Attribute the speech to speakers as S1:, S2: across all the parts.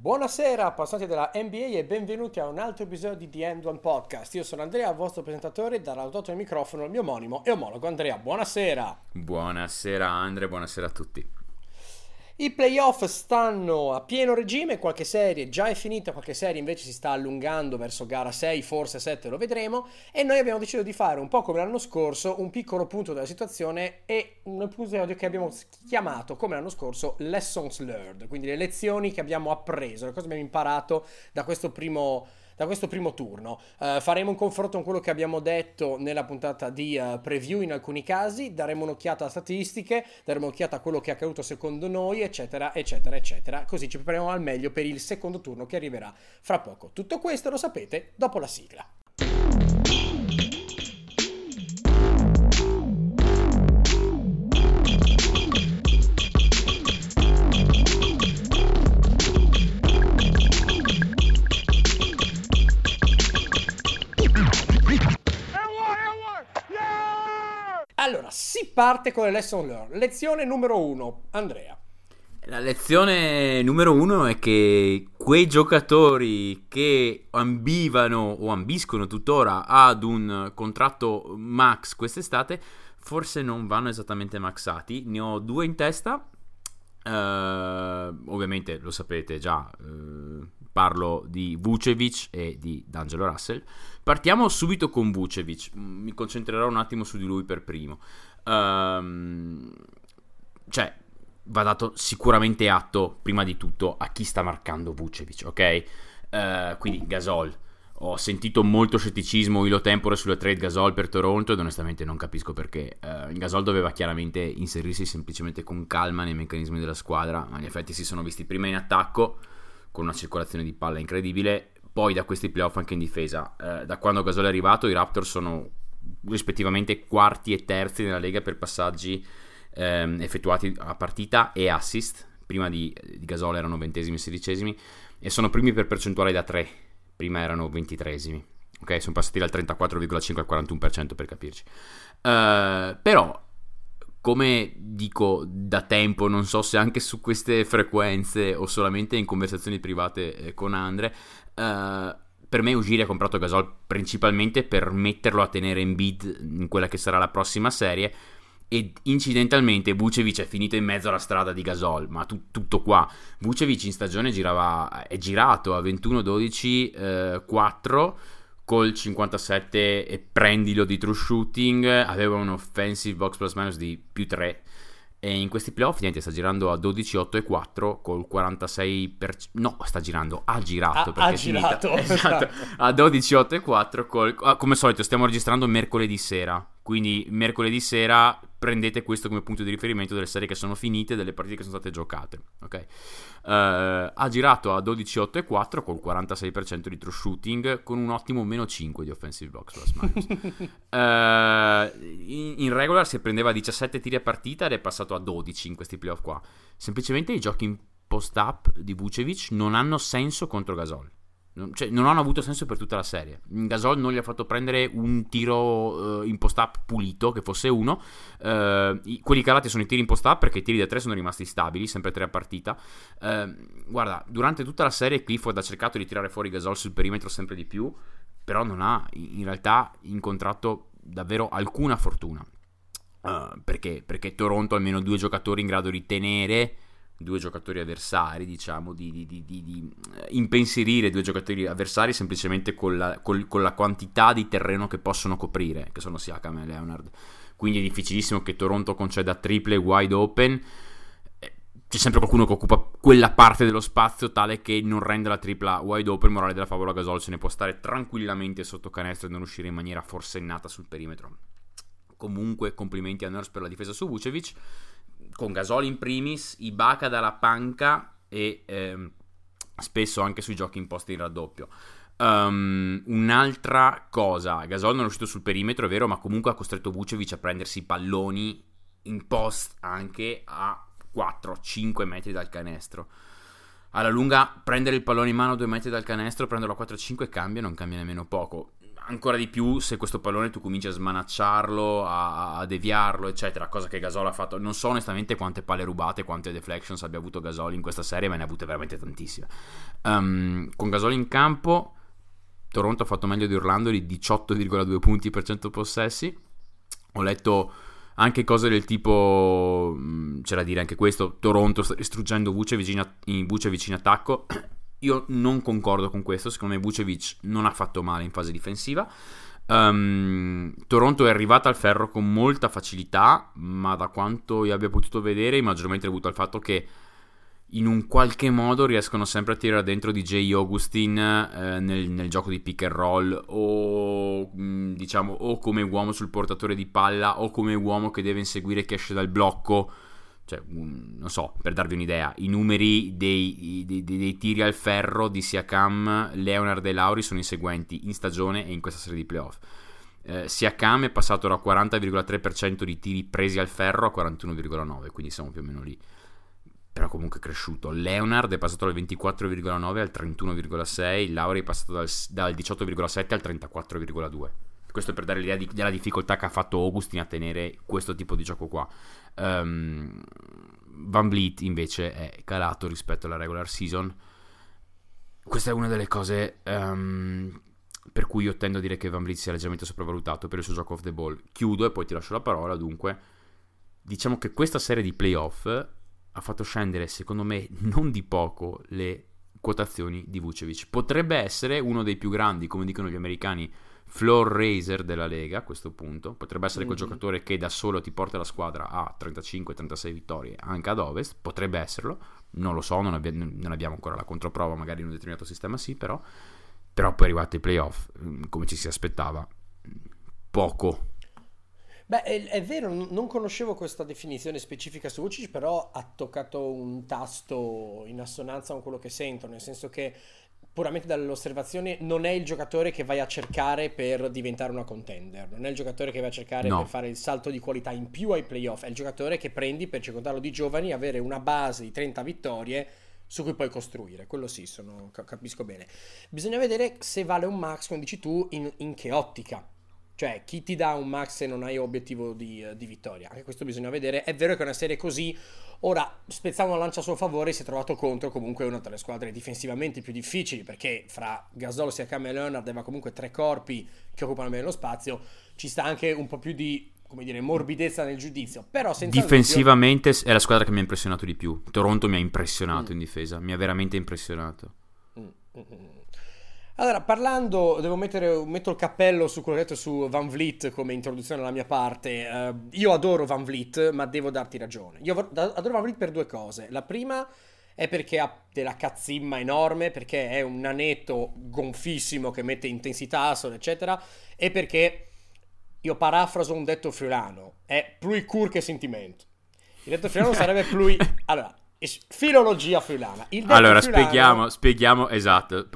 S1: Buonasera appassionati della NBA e benvenuti a un altro episodio di The End One Podcast. Io sono Andrea, vostro presentatore, darò dato il microfono al mio omonimo e omologo Andrea. Buonasera.
S2: Buonasera Andre, buonasera a tutti.
S1: I playoff stanno a pieno regime, qualche serie già è finita, qualche serie invece si sta allungando verso gara 6, forse 7, lo vedremo, e noi abbiamo deciso di fare un po' come l'anno scorso, un piccolo punto della situazione e un episodio che abbiamo chiamato come l'anno scorso Lessons Learned, quindi le lezioni che abbiamo appreso, le cose che abbiamo imparato da questo primo da questo primo turno. Uh, faremo un confronto con quello che abbiamo detto nella puntata di uh, preview in alcuni casi, daremo un'occhiata a statistiche, daremo un'occhiata a quello che è accaduto secondo noi, eccetera, eccetera, eccetera. Così ci prepariamo al meglio per il secondo turno che arriverà fra poco. Tutto questo lo sapete dopo la sigla. Allora, si parte con le lesson learned. Lezione numero uno, Andrea.
S2: La lezione numero uno è che quei giocatori che ambivano o ambiscono tuttora ad un contratto max quest'estate forse non vanno esattamente maxati. Ne ho due in testa. Uh, ovviamente lo sapete già, uh, parlo di Vucevic e di D'Angelo Russell. Partiamo subito con Vucevic, mi concentrerò un attimo su di lui per primo. Um, cioè, va dato sicuramente atto, prima di tutto, a chi sta marcando Vucevic, ok? Uh, quindi Gasol. Ho sentito molto scetticismo ilo tempore sulla trade Gasol per Toronto ed onestamente non capisco perché. Uh, Gasol doveva chiaramente inserirsi semplicemente con calma nei meccanismi della squadra, ma in effetti si sono visti prima in attacco con una circolazione di palla incredibile, poi da questi playoff anche in difesa. Eh, da quando Gasol è arrivato i Raptor sono rispettivamente quarti e terzi nella Lega per passaggi ehm, effettuati a partita e assist. Prima di, di Gasol erano ventesimi e sedicesimi e sono primi per percentuale da 3, prima erano ventitresimi. Ok, sono passati dal 34,5 al 41% per capirci. Uh, però come dico da tempo, non so se anche su queste frequenze o solamente in conversazioni private eh, con Andre, uh, per me Ugiri ha comprato Gasol principalmente per metterlo a tenere in bid in quella che sarà la prossima serie. E incidentalmente Vucevic è finito in mezzo alla strada di Gasol, ma tu, tutto qua. Vucevic in stagione girava, è girato a 21-12-4 eh, col 57 e prendilo di true shooting, aveva un offensive box plus minus di più 3 e in questi playoff niente sta girando a 12, 8 e 4 col 46 no sta girando ha girato
S1: ha, ha girato.
S2: Esatto, a 12, 8 e 4 col, ah, come al solito stiamo registrando mercoledì sera. Quindi mercoledì sera prendete questo come punto di riferimento delle serie che sono finite, delle partite che sono state giocate. Okay? Uh, ha girato a 12, 8 e 4 col 46% di true shooting con un ottimo meno 5 di offensive box plus minus. uh, in, in, regular si prendeva 17 tiri a partita ed è passato a 12 in questi playoff qua. Semplicemente i giochi in post-up di Vucevic non hanno senso contro Gasol. Cioè, non hanno avuto senso per tutta la serie. Gasol non gli ha fatto prendere un tiro uh, in post-up pulito, che fosse uno. Uh, i, quelli calati sono i tiri in post-up perché i tiri da tre sono rimasti stabili, sempre tre a partita. Uh, guarda, durante tutta la serie Clifford ha cercato di tirare fuori Gasol sul perimetro sempre di più, però non ha in realtà incontrato davvero alcuna fortuna. perché? Perché Toronto ha almeno due giocatori in grado di tenere due giocatori avversari, diciamo, di, di, di, di, eh, impensierire due giocatori avversari semplicemente con la, con, con la, quantità di terreno che possono coprire, che sono Siakam e Leonard. Quindi è difficilissimo che Toronto conceda triple wide open. Eh, c'è sempre qualcuno che occupa quella parte dello spazio tale che non rende la tripla wide open. Morale della favola Gasol se ne può stare tranquillamente sotto canestro e non uscire in maniera forsennata sul perimetro. Comunque, complimenti a Nurse per la difesa su Vucevic con Gasol in primis, Ibaka dalla panca e ehm, spesso anche sui giochi imposti in raddoppio. Um, un'altra cosa, Gasol non è uscito sul perimetro, è vero, ma comunque ha costretto Vucevic a prendersi i palloni in post anche a 4-5 metri dal canestro. Alla lunga prendere il pallone in mano a 2 metri dal canestro, prenderlo a 4-5 cambia, non cambia nemmeno poco ancora di più se questo pallone tu cominci a smanacciarlo, a, a, deviarlo, eccetera, cosa che Gasol ha fatto. Non so onestamente quante palle rubate, quante deflections abbia avuto Gasol in questa serie, ma ne ha avute veramente tantissime. Um, con Gasol in campo, Toronto ha fatto meglio di Orlando di 18,2 punti per 100 possessi. Ho letto anche cose del tipo, mm, c'è da dire anche questo, Toronto sta distruggendo Vucevic in, Vucevic in attacco. Io non concordo con questo, secondo me Vucevic non ha fatto male in fase difensiva. Um, Toronto è arrivata al ferro con molta facilità, ma da quanto io abbia potuto vedere, maggiormente dovuto al fatto che in un qualche modo riescono sempre a tirare dentro DJ Augustin eh, nel, nel, gioco di pick and roll o mh, diciamo o come uomo sul portatore di palla o come uomo che deve inseguire chi esce dal blocco cioè, um, non so, per darvi un'idea, i numeri dei, dei, dei, tiri al ferro di Siakam, Leonard e Lauri sono i seguenti in stagione e in questa serie di playoff. Eh, Siakam è passato da 40,3% di tiri presi al ferro a 41,9%, quindi siamo più o meno lì però comunque cresciuto. Leonard è passato dal 24,9 al 31,6, Lauri è passato dal, dal 18,7 al 34,2. Questo per dare l'idea di, della difficoltà che ha fatto Augustin a tenere questo tipo di gioco qua. Um, Van Vliet invece è calato rispetto alla regular season. Questa è una delle cose um, per cui io tendo a dire che Van Vliet sia leggermente sopravvalutato per il suo gioco off the ball. Chiudo e poi ti lascio la parola. Dunque, diciamo che questa serie di playoff ha fatto scendere, secondo me, non di poco le quotazioni di Vucevic. Potrebbe essere uno dei più grandi, come dicono gli americani, floor raiser della Lega a questo punto. Potrebbe essere quel mm-hmm. giocatore che da solo ti porta la squadra a 35-36 vittorie anche ad ovest. Potrebbe esserlo, non lo so, non, abbi- non, abbiamo ancora la controprova, magari in un determinato sistema sì, però. Però poi è arrivato ai playoff, mm, come ci si aspettava, poco
S1: Beh, è, è, vero, non conoscevo questa definizione specifica su Vucic, però ha toccato un tasto in assonanza con quello che sento, nel senso che puramente dall'osservazione non è il giocatore che vai a cercare per diventare una contender, non è il giocatore che vai a cercare no. per fare il salto di qualità in più ai playoff, è il giocatore che prendi per circondarlo di giovani, avere una base di 30 vittorie su cui puoi costruire, quello sì, sono, capisco bene. Bisogna vedere se vale un max, come dici tu, in, in che ottica cioè, chi ti dà un max se non hai obiettivo di, di, vittoria? Anche questo bisogna vedere. È vero che è una serie così. Ora, spezzando una lancia a suo favore, si è trovato contro comunque una delle squadre difensivamente più difficili, perché fra Gasol, Siakam e Leonard aveva comunque tre corpi che occupano bene lo spazio. Ci sta anche un po' più di come dire, morbidezza nel giudizio. Però senza
S2: Difensivamente dubbio... è la squadra che mi ha impressionato di più. Toronto mi ha impressionato mm. in difesa, mi ha veramente impressionato. Mm, mm,
S1: mm. Allora, parlando, devo mettere metto il cappello su quello che ho detto su Van Vliet come introduzione alla mia parte. Uh, io adoro Van Vliet, ma devo darti ragione. Io adoro Van Vliet per due cose. La prima è perché ha della cazzimma enorme, perché è un nanetto gonfissimo che mette intensità, eccetera, e perché, io parafraso un detto friulano, è plui cur che sentimento. Il detto friulano sarebbe plui... Allora, filologia friulana.
S2: allora, friulano... spieghiamo, spieghiamo, esatto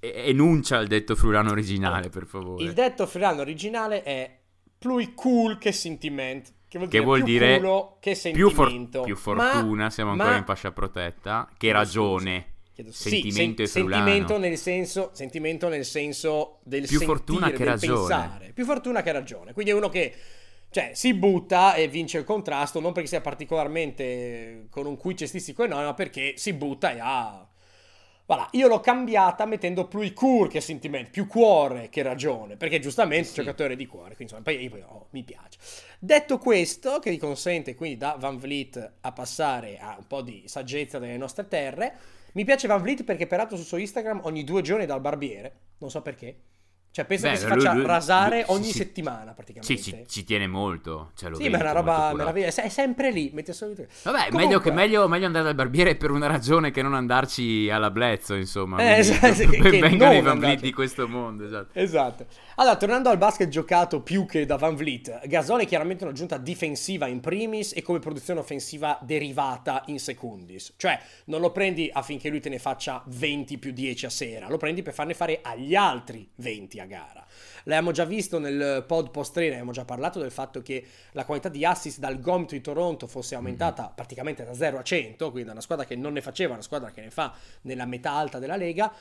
S2: enuncia il detto friulano originale, per favore.
S1: Il detto friulano originale è plui cool che sentiment.
S2: Che vuol dire, che vuol più, dire che più, for- più, fortuna, ma, siamo ancora ma... in fascia protetta, che ragione. Chiedo, sentimento sì, sen-
S1: sentimento nel senso sentimento nel senso del più sentire, fortuna che ragione. pensare. Più fortuna che ragione. Quindi è uno che cioè, si butta e vince il contrasto, non perché sia particolarmente con un cui cestistico enorme, ma perché si butta e ha Voilà, io l'ho cambiata mettendo più i cur che sentimento, più cuore che ragione, perché giustamente sì. giocatore di cuore, quindi insomma, poi, poi oh, mi piace. Detto questo, che vi consente quindi da Van Vliet a passare a un po' di saggezza delle nostre terre, mi piace Van Vliet perché peraltro sul suo Instagram ogni due giorni dal barbiere, non so perché. Cioè, penso Beh, che si lui, faccia lui, rasare lui, ogni sì, settimana praticamente.
S2: Sì, ci, ci tiene molto. Cioè,
S1: sì, ma è una roba meravigliosa. È sempre lì. Mette solito...
S2: Vabbè, Comunque... meglio, che, meglio, meglio, andare dal barbiere per una ragione che non andarci alla blezzo, insomma.
S1: Eh, esatto, che, che
S2: vengano i Van Vliet di questo mondo. Esatto.
S1: esatto. Allora, tornando al basket giocato più che da Van Vliet, Gasol è chiaramente un'aggiunta difensiva in primis e come produzione offensiva derivata in secundis. Cioè, non lo prendi affinché lui te ne faccia 20 più 10 a sera, lo prendi per farne fare agli altri 20 a gara. L'abbiamo già visto nel pod post-train, abbiamo già parlato del fatto che la qualità di assist dal gomito di Toronto fosse aumentata mm-hmm. praticamente da 0 a 100, quindi da una squadra che non ne faceva, una squadra che ne fa nella metà alta della lega.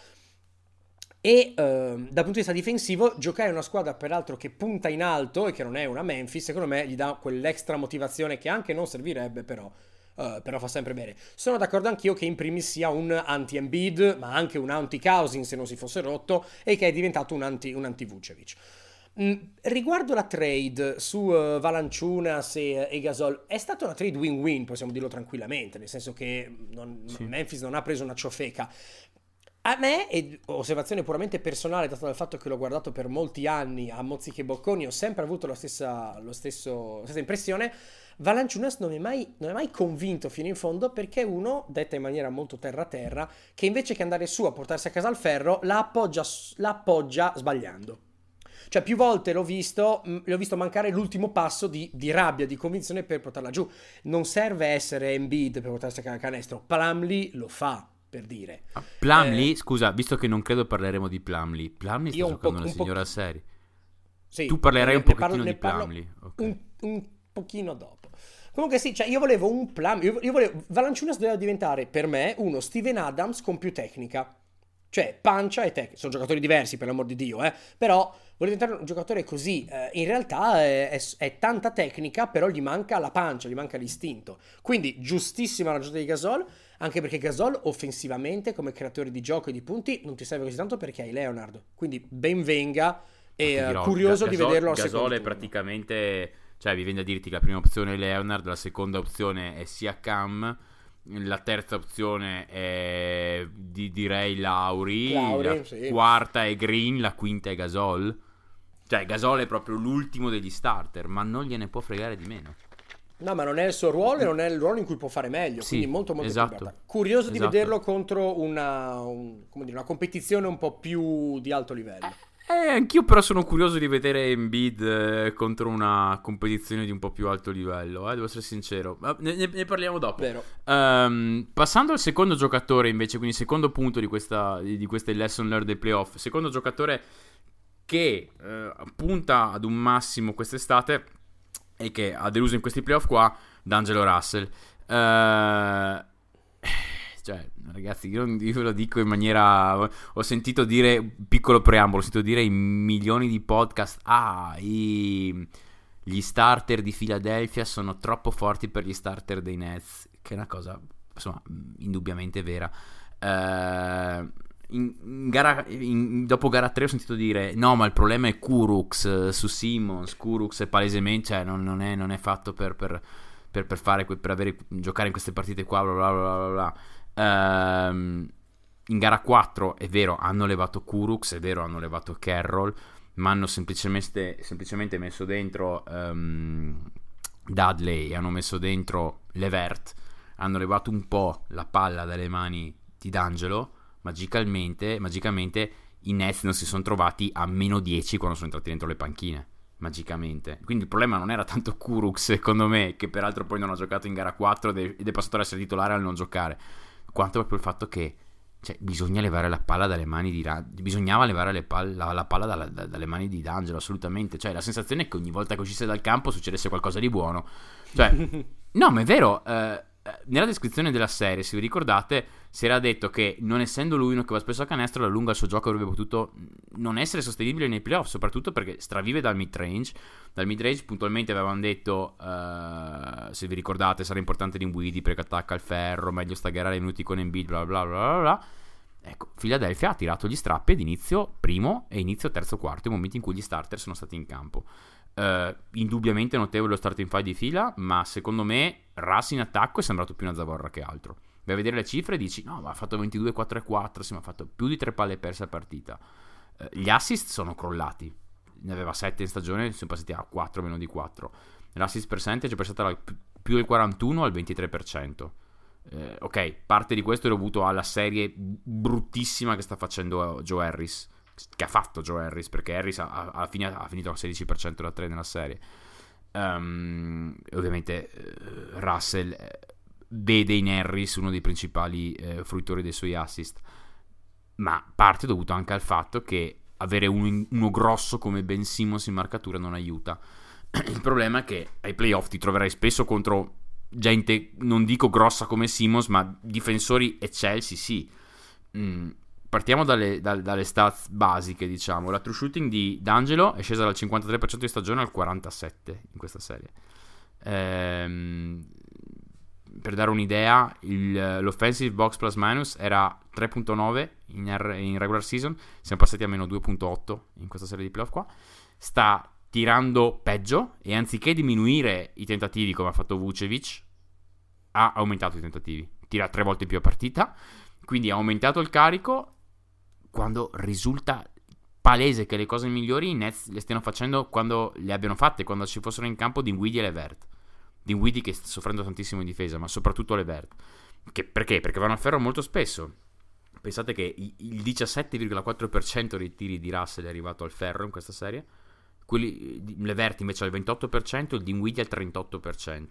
S1: E eh, dal punto di vista difensivo, giocare in una squadra peraltro che punta in alto e che non è una Memphis, secondo me gli dà quell'extra motivazione che anche non servirebbe, però. Uh, però fa sempre bene. Sono d'accordo anch'io che in primis sia un anti-Embiid, ma anche un anti-Cousin se non si fosse rotto, e che è diventato un, anti, un anti-Vucevic. Mm, riguardo la trade su uh, Valanciunas e, e, Gasol, è stata una trade win-win, possiamo dirlo tranquillamente, nel senso che non, sì. Memphis non ha preso una ciofeca. A me, e osservazione puramente personale, data dal fatto che l'ho guardato per molti anni a Mozzichi e Bocconi, ho sempre avuto la stessa, stesso, la stessa impressione. Valanciunas non mi, mai, non è mai convinto fino in fondo perché è uno, detta in maniera molto terra-terra, che invece che andare su a portarsi a casa il ferro, la appoggia, la appoggia sbagliando. Cioè, più volte l'ho visto, l'ho visto mancare l'ultimo passo di, di, rabbia, di convinzione per portarla giù. Non serve essere Embiid per portarsi a casa il canestro. Plumlee lo fa per dire.
S2: Ah, Plumlee, eh, scusa, visto che non credo parleremo di Plumlee, Plumlee sta giocando una signora po- serie. Sì, tu parlerai un pochettino parlo, di Plumlee.
S1: Okay. Un, un, pochino dopo. Comunque sì, cioè io volevo un Plumlee, io, io volevo... Valanciunas doveva diventare per me uno Steven Adams con più tecnica. Cioè, pancia e tecnica. Sono giocatori diversi, per l'amor di Dio, eh. Però vuole diventare un giocatore così. Eh, in realtà è, è, è, tanta tecnica, però gli manca la pancia, gli manca l'istinto. Quindi, giustissima la giocata di Gasol anche perché Gasol offensivamente come creatore di gioco e di punti non ti serve così tanto perché hai Leonard. Quindi ben venga e dirò, curioso Gasol, di vederlo al
S2: Gasol
S1: secondo
S2: è praticamente cioè mi viene da dirti che la prima opzione è Leonard, la seconda opzione è sia Cam la terza opzione è di, direi Lauri, Lauri la sì. quarta è Green, la quinta è Gasol. Cioè Gasol è proprio l'ultimo degli starter, ma non gliene può fregare di meno.
S1: No, ma non è il suo ruolo e non è il ruolo in cui può fare meglio. Sì, quindi molto molto esatto. Curioso di esatto. vederlo contro una, un, dire, una, competizione un po' più di alto livello.
S2: Eh, anch'io però sono curioso di vedere Embiid eh, contro una competizione di un po' più alto livello, eh, devo essere sincero. Ne, ne, ne parliamo dopo. Um, passando al secondo giocatore invece, quindi secondo punto di, questa, di, di queste lesson learned dei playoff, secondo giocatore che eh, punta ad un massimo quest'estate e che ha deluso in questi playoff qua D'Angelo Russell. Uh, cioè, ragazzi, io, io ve lo dico in maniera. Ho sentito dire, piccolo preambolo, ho sentito dire in milioni di podcast: ah, i, gli starter di Philadelphia sono troppo forti per gli starter dei Nets, che è una cosa, insomma, indubbiamente vera. Uh, in, in gara, in, dopo gara 3 ho sentito dire no ma il problema è Kurux eh, su Simmons Kurux è palesemente cioè non, non, è, non è, fatto per, per, per, per fare, per avere, giocare in queste partite qua bla bla bla bla, bla. Um, in gara 4 è vero hanno levato Kurux è vero hanno levato Carroll ma hanno semplicemente, semplicemente messo dentro um, Dudley hanno messo dentro Levert hanno levato un po' la palla dalle mani di D'Angelo magicamente, magicamente i Nets non si sono trovati a meno 10 quando sono entrati dentro le panchine. Magicamente. Quindi il problema non era tanto Kurux, secondo me, che peraltro poi non ha giocato in gara 4 ed è passato ad essere titolare al non giocare, quanto proprio il fatto che cioè, bisogna levare la palla dalle mani di bisognava levare pal- la, la, palla dalla, da, dalle mani di D'Angelo assolutamente. Cioè la sensazione è che ogni volta che uscisse dal campo succedesse qualcosa di buono. Cioè no ma è vero eh, nella descrizione della serie, se vi ricordate, si era detto che non essendo lui uno che va spesso a canestro, alla lunga il suo gioco avrebbe potuto non essere sostenibile nei playoff, soprattutto perché stravive dal mid-range. Dal mid-range puntualmente avevano detto, uh, se vi ricordate, sarà importante Dinwiddie perché attacca il ferro, meglio staggerare i minuti con Embiid, bla bla bla bla bla. Ecco, Philadelphia ha tirato gli strappi ad inizio primo e inizio terzo quarto, i momenti in cui gli starter sono stati in campo. Uh, indubbiamente notevole lo starting five di fila, ma secondo me Russ in attacco è sembrato più una zavorra che altro. Vai a vedere le cifre e dici, no, ma ha fatto 22, 4 e 4, sì, ma ha fatto più di 3 palle perse a partita. Uh, gli assist sono crollati, ne aveva 7 in stagione, sono passati a 4 meno di 4. L'assist percentage è passata dal più del 41 al 23%. Uh, ok, parte di questo è dovuto alla serie bruttissima che sta facendo Joe Harris che ha fatto Joe Harris, perché Harris ha, ha, ha finito al 16% da 3 nella serie. Um, ovviamente uh, Russell eh, vede in Harris uno dei principali uh, fruitori dei suoi assist, ma parte dovuto anche al fatto che avere uno, uno grosso come Ben Simmons in marcatura non aiuta. Il problema è che ai playoff ti troverai spesso contro gente, non dico grossa come Simmons, ma difensori eccelsi sì. Mm, partiamo dalle, dalle, dalle, stats basiche, diciamo. La true shooting di D'Angelo è scesa dal 53% di stagione al 47% in questa serie. Ehm, per dare un'idea, il, l'offensive box plus minus era 3.9 in, in, regular season, siamo passati a meno 2.8 in questa serie di playoff qua. Sta tirando peggio e anziché diminuire i tentativi come ha fatto Vucevic, ha aumentato i tentativi. Tira tre volte più a partita, quindi ha aumentato il carico quando risulta palese che le cose migliori i Nets le stiano facendo quando le abbiano fatte, quando ci fossero in campo Dinwiddie e Levert. Dinwiddie che sta soffrendo tantissimo in difesa, ma soprattutto Levert. Che, perché? Perché vanno a ferro molto spesso. Pensate che il 17,4% dei tiri di Russell è arrivato al ferro in questa serie. Quelli, Levert invece al 28%, il Dinwiddie al 38%.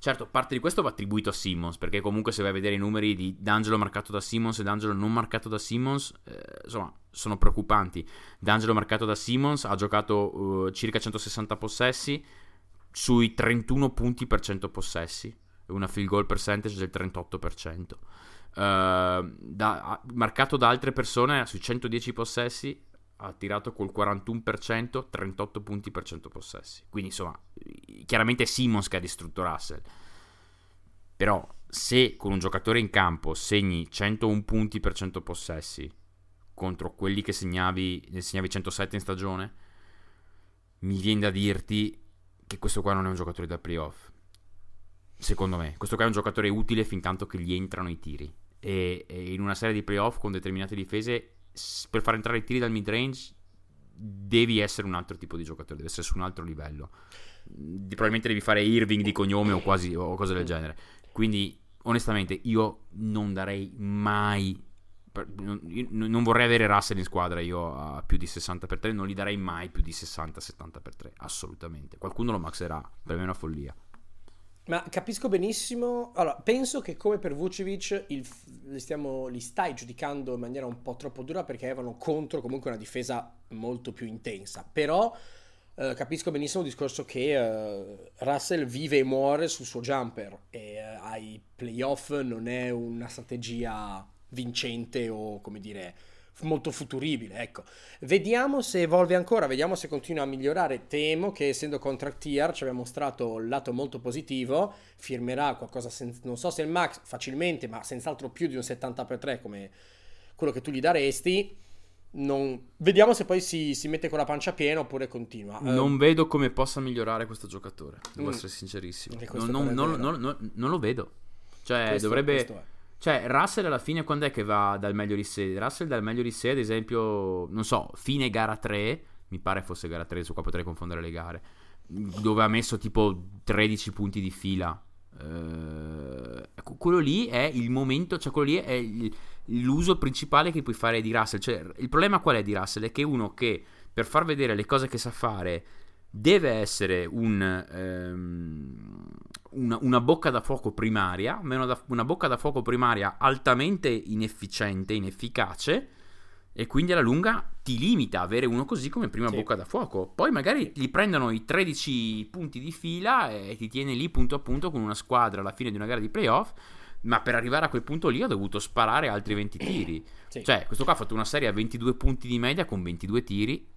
S2: Certo, parte di questo va attribuito a Simmons, perché comunque se vai a vedere i numeri di D'Angelo marcato da Simmons e D'Angelo non marcato da Simmons, eh, insomma, sono preoccupanti. D'Angelo marcato da Simmons ha giocato uh, circa 160 possessi sui 31 punti per 100 possessi, una field goal percentage del 38%. Uh, da, marcato da altre persone sui 110 possessi ha tirato col 41%, 38 punti per 100 possessi. Quindi insomma, chiaramente è Simmons che ha distrutto Russell. Però se con un giocatore in campo segni 101 punti per 100 possessi contro quelli che segnavi, ne segnavi 107 in stagione, mi viene da dirti che questo qua non è un giocatore da playoff. Secondo me, questo qua è un giocatore utile fin tanto che gli entrano i tiri. E, e in una serie di playoff con determinate difese per far entrare i tiri dal mid range devi essere un altro tipo di giocatore, devi essere su un altro livello. Probabilmente devi fare Irving di cognome o quasi o cose del genere. Quindi, onestamente, io non darei mai. non vorrei avere Russell in squadra io a più di 60 per 3, non gli darei mai più di 60-70 per 3, assolutamente. Qualcuno lo maxerà, per me è una follia.
S1: Ma capisco benissimo. Allora, penso che come per Vucevic il, li, stiamo, li stai giudicando in maniera un po' troppo dura perché avevano contro comunque una difesa molto più intensa. Però eh, capisco benissimo il discorso che eh, Russell vive e muore sul suo jumper e eh, ai playoff non è una strategia vincente o come dire molto futuribile. Ecco, vediamo se evolve ancora, vediamo se continua a migliorare. Temo che essendo contract year ci abbia mostrato il lato molto positivo, firmerà qualcosa, sen- non so se il max facilmente, ma senz'altro più di un 70 per 3 come quello che tu gli daresti. Non... Vediamo se poi si, si, mette con la pancia piena oppure continua.
S2: Non uh, vedo come possa migliorare questo giocatore, devo mm, essere sincerissimo. Non, non, non, non, lo vedo. Cioè, questo, dovrebbe... Questo cioè, Russell alla fine quando è che va dal meglio di sé? Russell dal meglio di sé, ad esempio, non so, fine gara 3, mi pare fosse gara 3, su qua potrei confondere le gare, dove ha messo tipo 13 punti di fila. Uh, quello lì è il momento, cioè quello lì è il, l'uso principale che puoi fare di Russell. Cioè, il problema qual è di Russell? È che uno che per far vedere le cose che sa fare deve essere un, um, una, una, bocca da fuoco primaria, da, una bocca da fuoco primaria altamente inefficiente, inefficace, e quindi alla lunga ti limita avere uno così come prima sì. bocca da fuoco. Poi magari gli prendono i 13 punti di fila e ti tiene lì punto a punto con una squadra alla fine di una gara di playoff. Ma per arrivare a quel punto lì ho dovuto sparare altri 20 tiri. Sì. Cioè, questo qua ha fatto una serie a 22 punti di media con 22 tiri.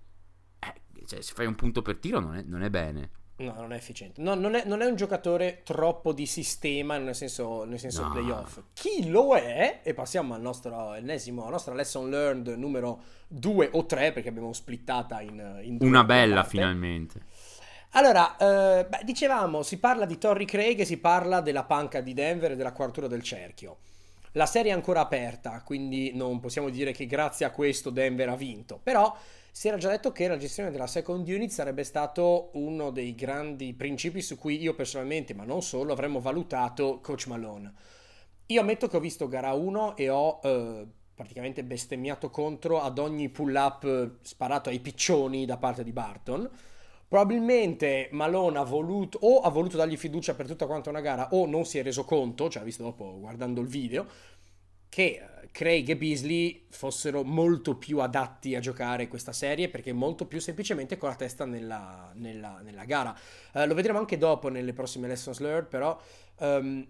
S2: Eh, cioè, se fai un punto per tiro non è, non è bene.
S1: No, non è efficiente. No, non, è, non, è, un giocatore troppo di sistema nel senso, nel senso no. playoff. Chi lo è, e passiamo al nostro ennesimo, alla nostra lesson learned numero 2 o 3, perché abbiamo splittata in, in due.
S2: Una bella parte. finalmente.
S1: Allora, eh, beh, dicevamo, si parla di Torrey Craig e si parla della panca di Denver e della quartura del cerchio. La serie è ancora aperta, quindi non possiamo dire che grazie a questo Denver ha vinto, però si era già detto che la gestione della second unit sarebbe stato uno dei grandi principi su cui io personalmente, ma non solo, avremmo valutato Coach Malone. Io ammetto che ho visto gara 1 e ho eh, praticamente bestemmiato contro ad ogni pull-up sparato ai piccioni da parte di Barton. Probabilmente Malone ha voluto o ha voluto dargli fiducia per tutta quanta una gara o non si è reso conto, cioè ha visto dopo guardando il video, che Craig e Beasley fossero molto più adatti a giocare questa serie perché molto più semplicemente con la testa nella, nella, nella gara. Uh, lo vedremo anche dopo nelle prossime lessons learned, però um,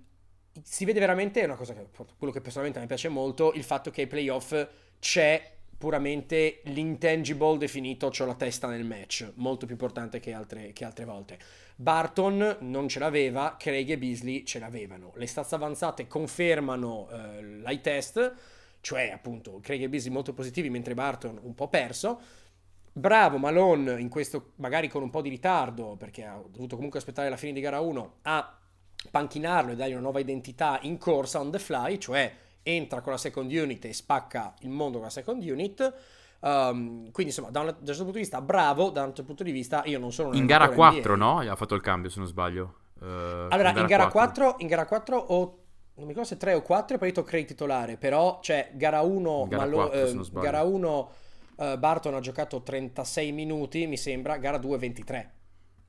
S1: si vede veramente una cosa che quello che personalmente mi piace molto, il fatto che ai playoff c'è puramente l'intangible definito c'ho la testa nel match, molto più importante che altre, che altre volte. Barton non ce l'aveva, Craig e Beasley ce l'avevano. Le stats avanzate confermano eh, l'eye test, cioè appunto Craig e Beasley molto positivi mentre Barton un po' perso. Bravo Malone in questo magari con un po' di ritardo perché ha dovuto comunque aspettare la fine di gara 1 a panchinarlo e dargli una nuova identità in corsa on the fly, cioè entra con la second unit e spacca il mondo con la second unit. Um, quindi insomma, da un, da un, certo punto di vista, bravo, da un altro punto di vista, io non sono
S2: In gara 4, NBA. no? Ha fatto il cambio, se non sbaglio.
S1: Uh, allora, in gara, in gara 4. 4, in gara 4 o non mi ricordo se 3 o 4 è partito Craig titolare, però c'è gara 1, gara, Malo, 4, eh, gara 1 uh, Barton ha giocato 36 minuti, mi sembra, gara 2 23.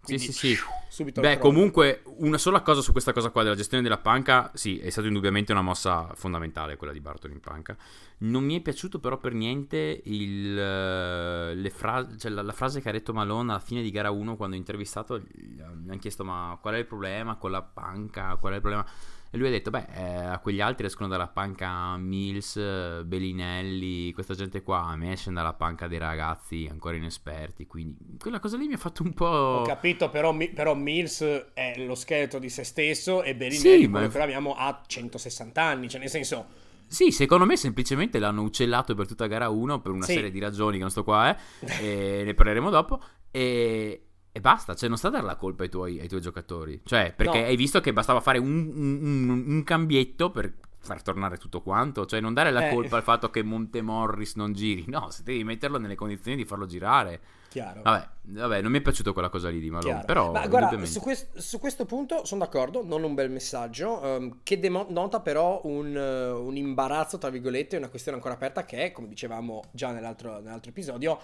S2: Quindi, sì, sì, sì. Subito Beh, comunque, una sola cosa su questa cosa qua della gestione della panca, sì, è stata indubbiamente una mossa fondamentale quella di Barton in panca. Non mi è piaciuto però per niente il, uh, fra- cioè la, la, frase che ha detto Malone alla fine di gara 1 quando ha intervistato, gli hanno chiesto ma qual è il problema con la panca, qual è il problema... E lui ha detto, beh, eh, a quegli altri escono dalla panca Mills, Bellinelli, questa gente qua, a me esce dalla panca dei ragazzi ancora inesperti, quindi quella cosa lì mi ha fatto un po'...
S1: Ho capito, però, però Mills è lo scheletro di se stesso e Bellinelli, sì, ma... però abbiamo a 160 anni, cioè nel senso...
S2: Sì, secondo me semplicemente l'hanno uccellato per tutta gara 1 per una sì. serie di ragioni che non sto qua, eh, ne parleremo dopo. E, e basta, cioè non sta a dare la colpa ai tuoi, ai tuoi giocatori. Cioè, perché no. hai visto che bastava fare un, un, un, un, cambietto per far tornare tutto quanto. Cioè, non dare la eh. colpa al fatto che Montemorris non giri. No, se devi metterlo nelle condizioni di farlo girare.
S1: Chiaro.
S2: Vabbè, vabbè, non mi è piaciuta quella cosa lì di Malone. Chiaro. Però,
S1: Ma guarda, su, quest, su, questo punto sono d'accordo, non un bel messaggio. Um, che denota però un, uh, un imbarazzo, tra virgolette, una questione ancora aperta che è, come dicevamo già nell'altro, nell'altro episodio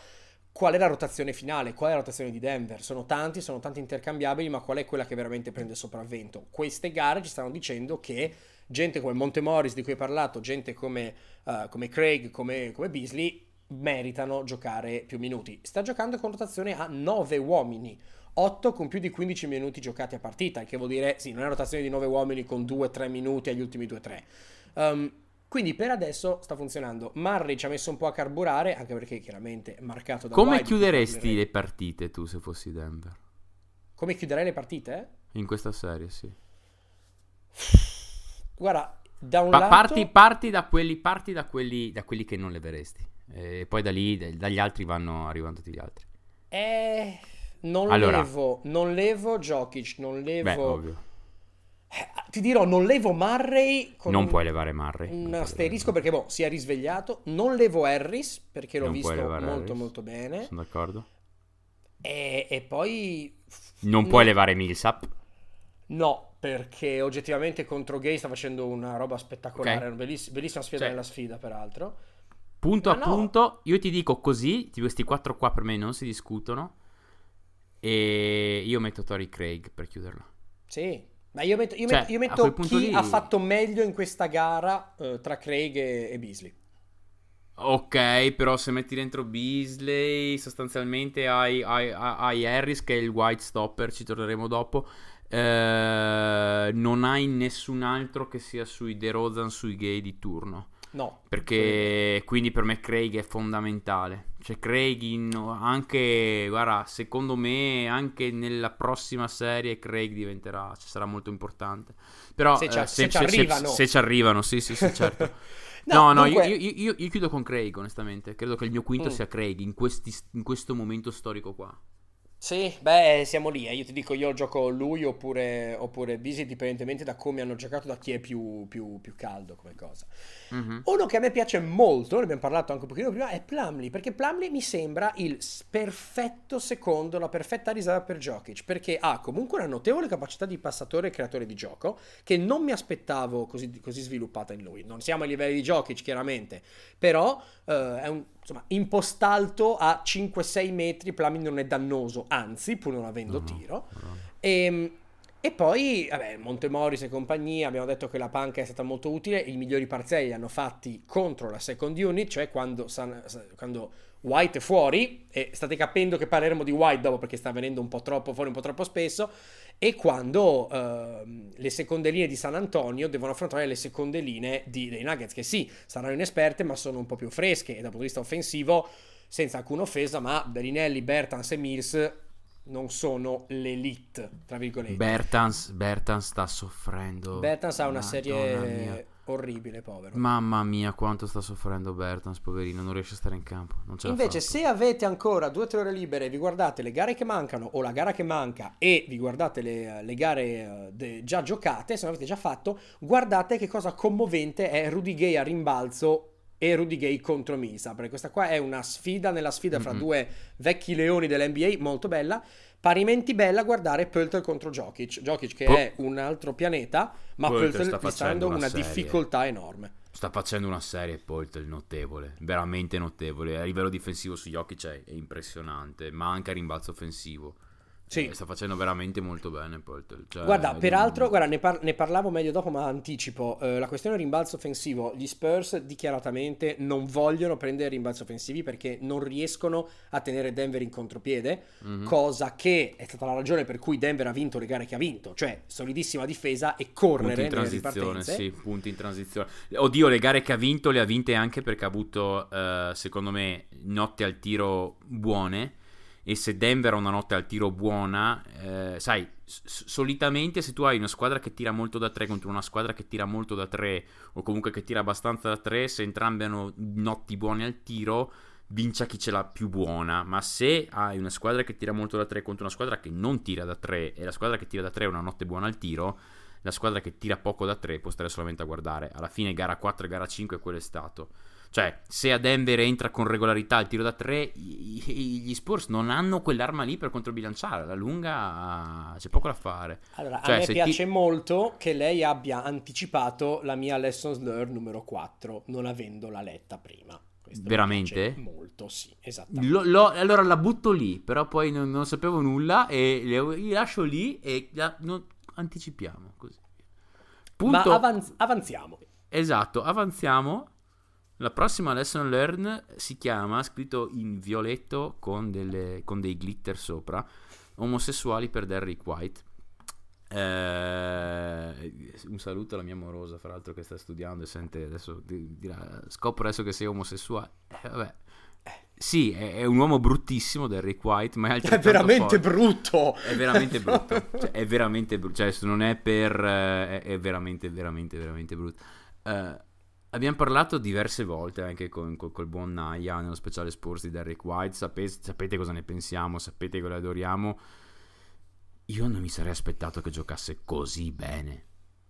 S1: qual è la rotazione finale, qual è la rotazione di Denver. Sono tanti, sono tanti intercambiabili, ma qual è quella che veramente prende sopravvento? Queste gare ci stanno dicendo che gente come Montemoris di cui hai parlato, gente come, uh, come Craig, come, come, Beasley, meritano giocare più minuti. Sta giocando con rotazione a 9 uomini. 8 con più di 15 minuti giocati a partita, il che vuol dire, sì, non è rotazione di 9 uomini con 2-3 minuti agli ultimi 2-3. Um, quindi per adesso sta funzionando. Murray ci ha messo un po' a carburare, anche perché chiaramente è marcato da
S2: Come White, chiuderesti le partite tu se fossi Denver?
S1: Come chiuderei le partite?
S2: In questa serie, sì.
S1: Guarda, da un
S2: pa-
S1: lato...
S2: Parti, parti, da quelli, parti da quelli, da quelli che non leveresti. E poi da lì, dagli altri vanno arrivando tutti gli altri.
S1: Eh... Non allora. levo, non levo Jokic, non levo... Beh, ovvio ti dirò, non levo Murray.
S2: Non un, puoi levare Murray.
S1: Un asterisco perché boh, si è risvegliato. Non levo Harris perché l'ho non visto molto Harris. molto bene.
S2: Sono d'accordo.
S1: E, e poi.
S2: Non no, puoi levare Millsap.
S1: No, perché oggettivamente contro Gay sta facendo una roba spettacolare. Okay. Bellissima, bellissima sfida cioè, nella sfida, peraltro.
S2: Punto Ma a no. punto, io ti dico così: questi quattro qua per me non si discutono. E io metto Tori Craig per chiuderlo.
S1: Sì, ma io metto, io cioè, metto, io metto chi lì... ha fatto meglio in questa gara uh, tra Craig e, e, Beasley.
S2: Ok, però se metti dentro Beasley, sostanzialmente hai, hai, hai Harris che è il white stopper, ci torneremo dopo. Eh, non hai nessun altro che sia sui DeRozan, sui gay di turno.
S1: No.
S2: Perché quindi per me Craig è fondamentale. Cioè Craig in, anche, guarda, secondo me anche nella prossima serie Craig diventerà, ci sarà molto importante. Però
S1: se, eh, se, se, ci arrivano.
S2: Se, ci arrivano, sì, sì, sì, certo. no, no, dunque... io, io, io, io, chiudo con Craig, onestamente. Credo che il mio quinto mm. sia Craig in, questi, in questo momento storico qua.
S1: Sì, beh, siamo lì. Eh. Io ti dico, io gioco lui oppure, oppure Bisi, dipendentemente da come hanno giocato, da chi è più, più, più caldo come cosa. Mm-hmm. Uno che a me piace molto, ne abbiamo parlato anche un pochino prima, è Plumley, perché Plumley mi sembra il perfetto secondo, la perfetta riserva per Jokic, perché ha comunque una notevole capacità di passatore e creatore di gioco, che non mi aspettavo così, così sviluppata in lui. Non siamo ai livelli di Jokic, chiaramente, però uh, è un insomma, in postalto a 5-6 metri Plumlee non è dannoso, anzi, pur non avendo no, tiro. No. E, ehm, E poi, vabbè, Montemoris e compagnia, abbiamo detto che la panca è stata molto utile, i migliori parziali li hanno fatti contro la second unit, cioè quando, San, quando White è fuori, e state capendo che parleremo di White dopo perché sta venendo un po' troppo fuori, un po' troppo spesso, e quando uh, le seconde linee di San Antonio devono affrontare le seconde linee di, dei Nuggets, che sì, saranno inesperte, ma sono un po' più fresche, e dal punto di vista offensivo, senza alcuna offesa, ma Bellinelli, Bertans e Mills non sono l'elite, tra virgolette.
S2: Bertans, Bertans sta soffrendo.
S1: Bertans ha una serie orribile, povero.
S2: Mamma mia, quanto sta soffrendo Bertans, poverino, non riesce a stare in campo.
S1: Invece, se avete ancora due o tre ore libere e vi guardate le gare che mancano o la gara che manca e vi guardate le, le gare uh, de, già giocate, se non avete già fatto, guardate che cosa commovente è Rudy Gay a rimbalzo e Rudy Gay contro Misa, perché questa qua è una sfida nella sfida fra mm-hmm. due vecchi leoni dell'NBA molto bella. Parimenti bella guardare Pöltl contro Jokic. Jokic che po- è un altro pianeta, ma Pöltl sta, sta facendo una, una difficoltà enorme.
S2: Sta facendo una serie Pöltl notevole, veramente notevole. A livello difensivo su Jokic è, è impressionante, ma anche a rimbalzo offensivo. Sì. Eh, sta facendo veramente molto bene Poltel.
S1: Cioè, guarda, peraltro, guarda, ne, par- ne, parlavo meglio dopo, ma anticipo. Eh, la questione rimbalzo offensivo, gli Spurs dichiaratamente non vogliono prendere rimbalzi offensivi perché non riescono a tenere Denver in contropiede, mm-hmm. cosa che è stata la ragione per cui Denver ha vinto le gare che ha vinto, cioè solidissima difesa e correre punti in transizione,
S2: sì, punti in transizione. Oddio, le gare che ha vinto le ha vinte anche perché ha avuto, eh, secondo me, notte al tiro buone e se Denver ha una notte al tiro buona, eh, sai, s- solitamente se tu hai una squadra che tira molto da 3 contro una squadra che tira molto da 3 o comunque che tira abbastanza da 3, se entrambe hanno notti buone al tiro, vince chi ce l'ha più buona, ma se hai una squadra che tira molto da 3 contro una squadra che non tira da 3 e la squadra che tira da 3 ha una notte buona al tiro, la squadra che tira poco da 3 può stare solamente a guardare. Alla fine gara 4 e gara 5 quello è stato. Cioè, se a Denver entra con regolarità il tiro da tre, gli Spurs non hanno quell'arma lì per controbilanciare. Alla lunga c'è poco da fare.
S1: Allora,
S2: cioè,
S1: a me piace ti... molto che lei abbia anticipato la mia lessons learned numero 4, non avendola letta prima.
S2: Questo Veramente?
S1: Molto, sì, esattamente.
S2: Lo, lo, allora la butto lì, però poi non, non sapevo nulla e li lascio lì e la, non, anticipiamo così.
S1: Punto. Ma avanz- avanziamo.
S2: Esatto, avanziamo la prossima lesson learn si chiama, scritto in violetto con, delle, con dei glitter sopra, omosessuali per Derrick White. Eh, un saluto alla mia amorosa, fra l'altro, che sta studiando e sente adesso dirà, scopro adesso che sei omosessuale. Eh, vabbè. Sì, è, è, un uomo bruttissimo, Derrick White, ma è,
S1: è veramente forte. brutto.
S2: È veramente brutto. cioè, è veramente brutto. Cioè, non è per. Eh, è, veramente, veramente, veramente brutto. Uh, Abbiamo parlato diverse volte anche con, con, col buon Naya nello speciale Spurs di Derrick White. Sapete, sapete cosa ne pensiamo, sapete che lo adoriamo. Io non mi sarei aspettato che giocasse così bene.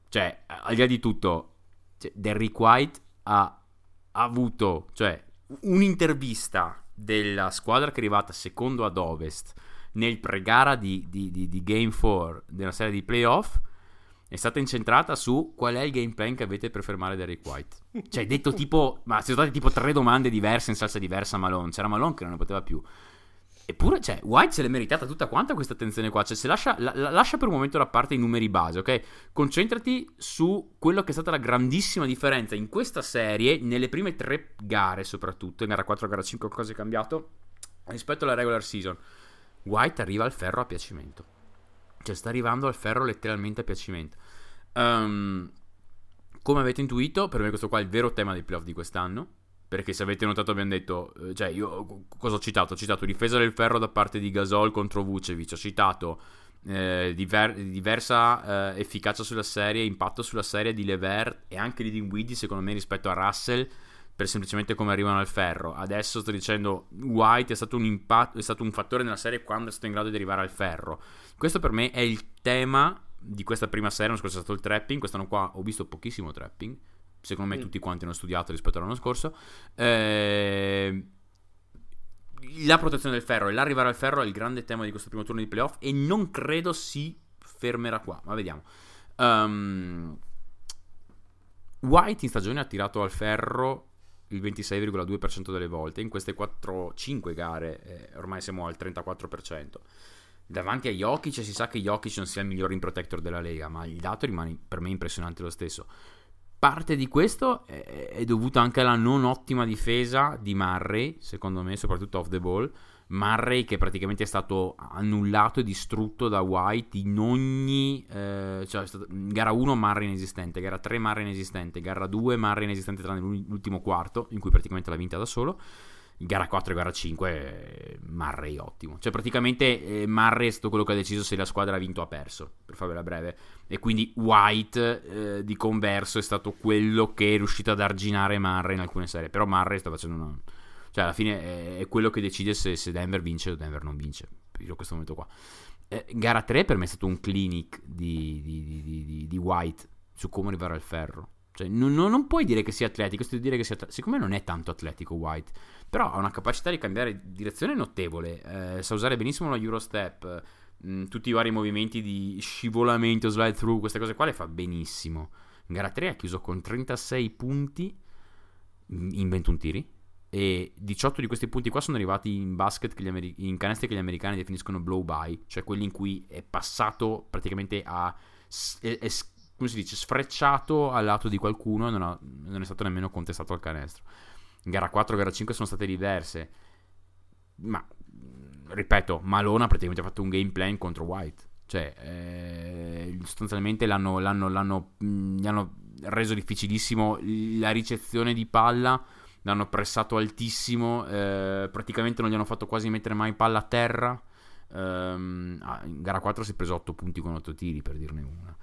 S2: Cioè, al di là di tutto, cioè, Derrick White ha, ha avuto cioè, un'intervista della squadra che è arrivata secondo ad Ovest nel pre-gara di, di, di, di Game 4 della serie di playoff è stata incentrata su qual è il game plan che avete per fermare Derek White. Cioè, detto tipo, ma ci sono state tipo tre domande diverse in salsa diversa a Malone. C'era Malone che non ne poteva più. Eppure, cioè, White se l'è meritata tutta quanta questa attenzione qua. Cioè, se lascia, la, lascia per un momento da parte i numeri base, ok? Concentrati su quello che è stata la grandissima differenza in questa serie, nelle prime tre gare soprattutto, in gara 4 e gara 5 cosa è cambiato, rispetto alla regular season. White arriva al ferro a piacimento. Cioè, sta arrivando al ferro letteralmente a piacimento. Um, come avete intuito, per me questo qua è il vero tema dei playoff di quest'anno. Perché se avete notato abbiamo detto, eh, cioè io cosa ho citato? Ho citato difesa del ferro da parte di Gasol contro Vucevic, ho citato eh, diver- diversa eh, efficacia sulla serie, impatto sulla serie di Lever e anche di Dinwiddie secondo me rispetto a Russell per semplicemente come arrivano al ferro. Adesso sto dicendo White è stato un, impatto, è stato un fattore nella serie quando è stato in grado di arrivare al ferro. Questo per me è il tema di questa prima serie. L'anno scorso è stato il trapping, quest'anno qua ho visto pochissimo trapping. Secondo me mm. tutti quanti hanno studiato rispetto all'anno scorso. Eh, la protezione del ferro e l'arrivare al ferro è il grande tema di questo primo turno di playoff e non credo si fermerà qua, ma vediamo. Um, White in stagione ha tirato al ferro il 26,2% delle volte, in queste 4-5 gare eh, ormai siamo al 34%. davanti a Jokic si sa che Jokic non sia il miglior rim protector della Lega, ma il dato rimane per me impressionante lo stesso. Parte di questo è, è dovuta anche alla non ottima difesa di Murray, secondo me, soprattutto off the ball. Murray che praticamente è stato annullato e distrutto da White in ogni eh, cioè stato, gara 1 Murray inesistente, gara 3 Murray inesistente, gara 2 Murray inesistente tranne l'ultimo quarto in cui praticamente l'ha vinta da solo gara 4 e gara 5 eh, Murray ottimo. Cioè praticamente eh, Murray è stato quello che ha deciso se la squadra ha vinto o ha perso, per farvela breve. E quindi White eh, di converso è stato quello che è riuscito ad arginare Murray in alcune serie. Però Murray sta facendo una... Cioè alla fine è, quello che decide se, se, Denver vince o Denver non vince. Io questo momento qua. Eh, gara 3 per me è stato un clinic di, di, di, di White su come arrivare al ferro. Cioè, non, non, puoi dire che sia atletico, devi dire che sia atletico. Siccome non è tanto atletico White, però ha una capacità di cambiare direzione notevole. Eh, sa usare benissimo lo Eurostep, mh, mm, tutti i vari movimenti di scivolamento, slide through, queste cose qua le fa benissimo. In gara 3 ha chiuso con 36 punti in 21 tiri. E 18 di questi punti qua sono arrivati in basket, Ameri- in canestri che gli americani definiscono blow by, cioè quelli in cui è passato praticamente a. È, è, come si dice, sfrecciato al lato di qualcuno e non, ha, non è stato nemmeno contestato al canestro gara 4 e gara 5 sono state diverse. Ma, ripeto, Malone ha praticamente fatto un game plan contro White. Cioè, eh, sostanzialmente l'hanno, l'hanno, l'hanno, mh, gli hanno reso difficilissimo la ricezione di palla, l'hanno pressato altissimo, eh, praticamente non gli hanno fatto quasi mettere mai palla a terra. Um, in gara 4 si è preso 8 punti con 8 tiri, per dirne una.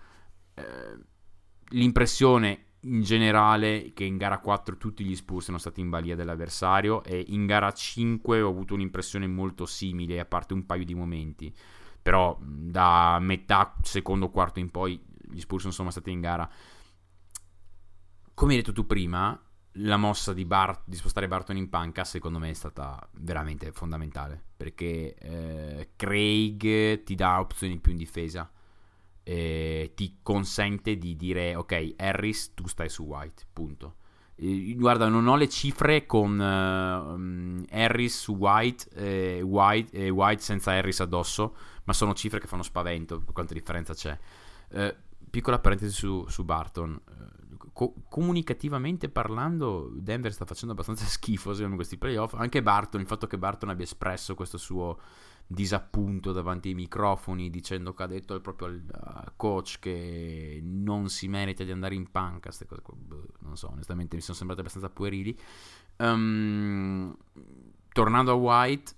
S2: Eh, l'impressione in generale che in gara 4 tutti gli Spurs sono stati in balia dell'avversario e in gara 5 ho avuto un'impressione molto simile a parte un paio di momenti però da metà secondo quarto in poi gli Spurs sono stati in gara come hai detto tu prima la mossa di, Bart, di spostare Barton in panca secondo me è stata veramente fondamentale perché eh, Craig ti dà opzioni più in difesa eh, ti consente di dire ok Harris tu stai su White punto. Eh, guarda non ho le cifre con uh, Harris su White e White, White senza Harris addosso ma sono cifre che fanno spavento quanta differenza c'è. Eh, piccola parentesi su, su Barton Co- comunicativamente parlando Denver sta facendo abbastanza schifo secondo questi playoff anche Barton il fatto che Barton abbia espresso questo suo disappunto davanti ai microfoni dicendo che ha detto al proprio coach che non si merita di andare in panca, queste cose, boh, non so, onestamente mi sono sembrate abbastanza puerili. Um, tornando a White,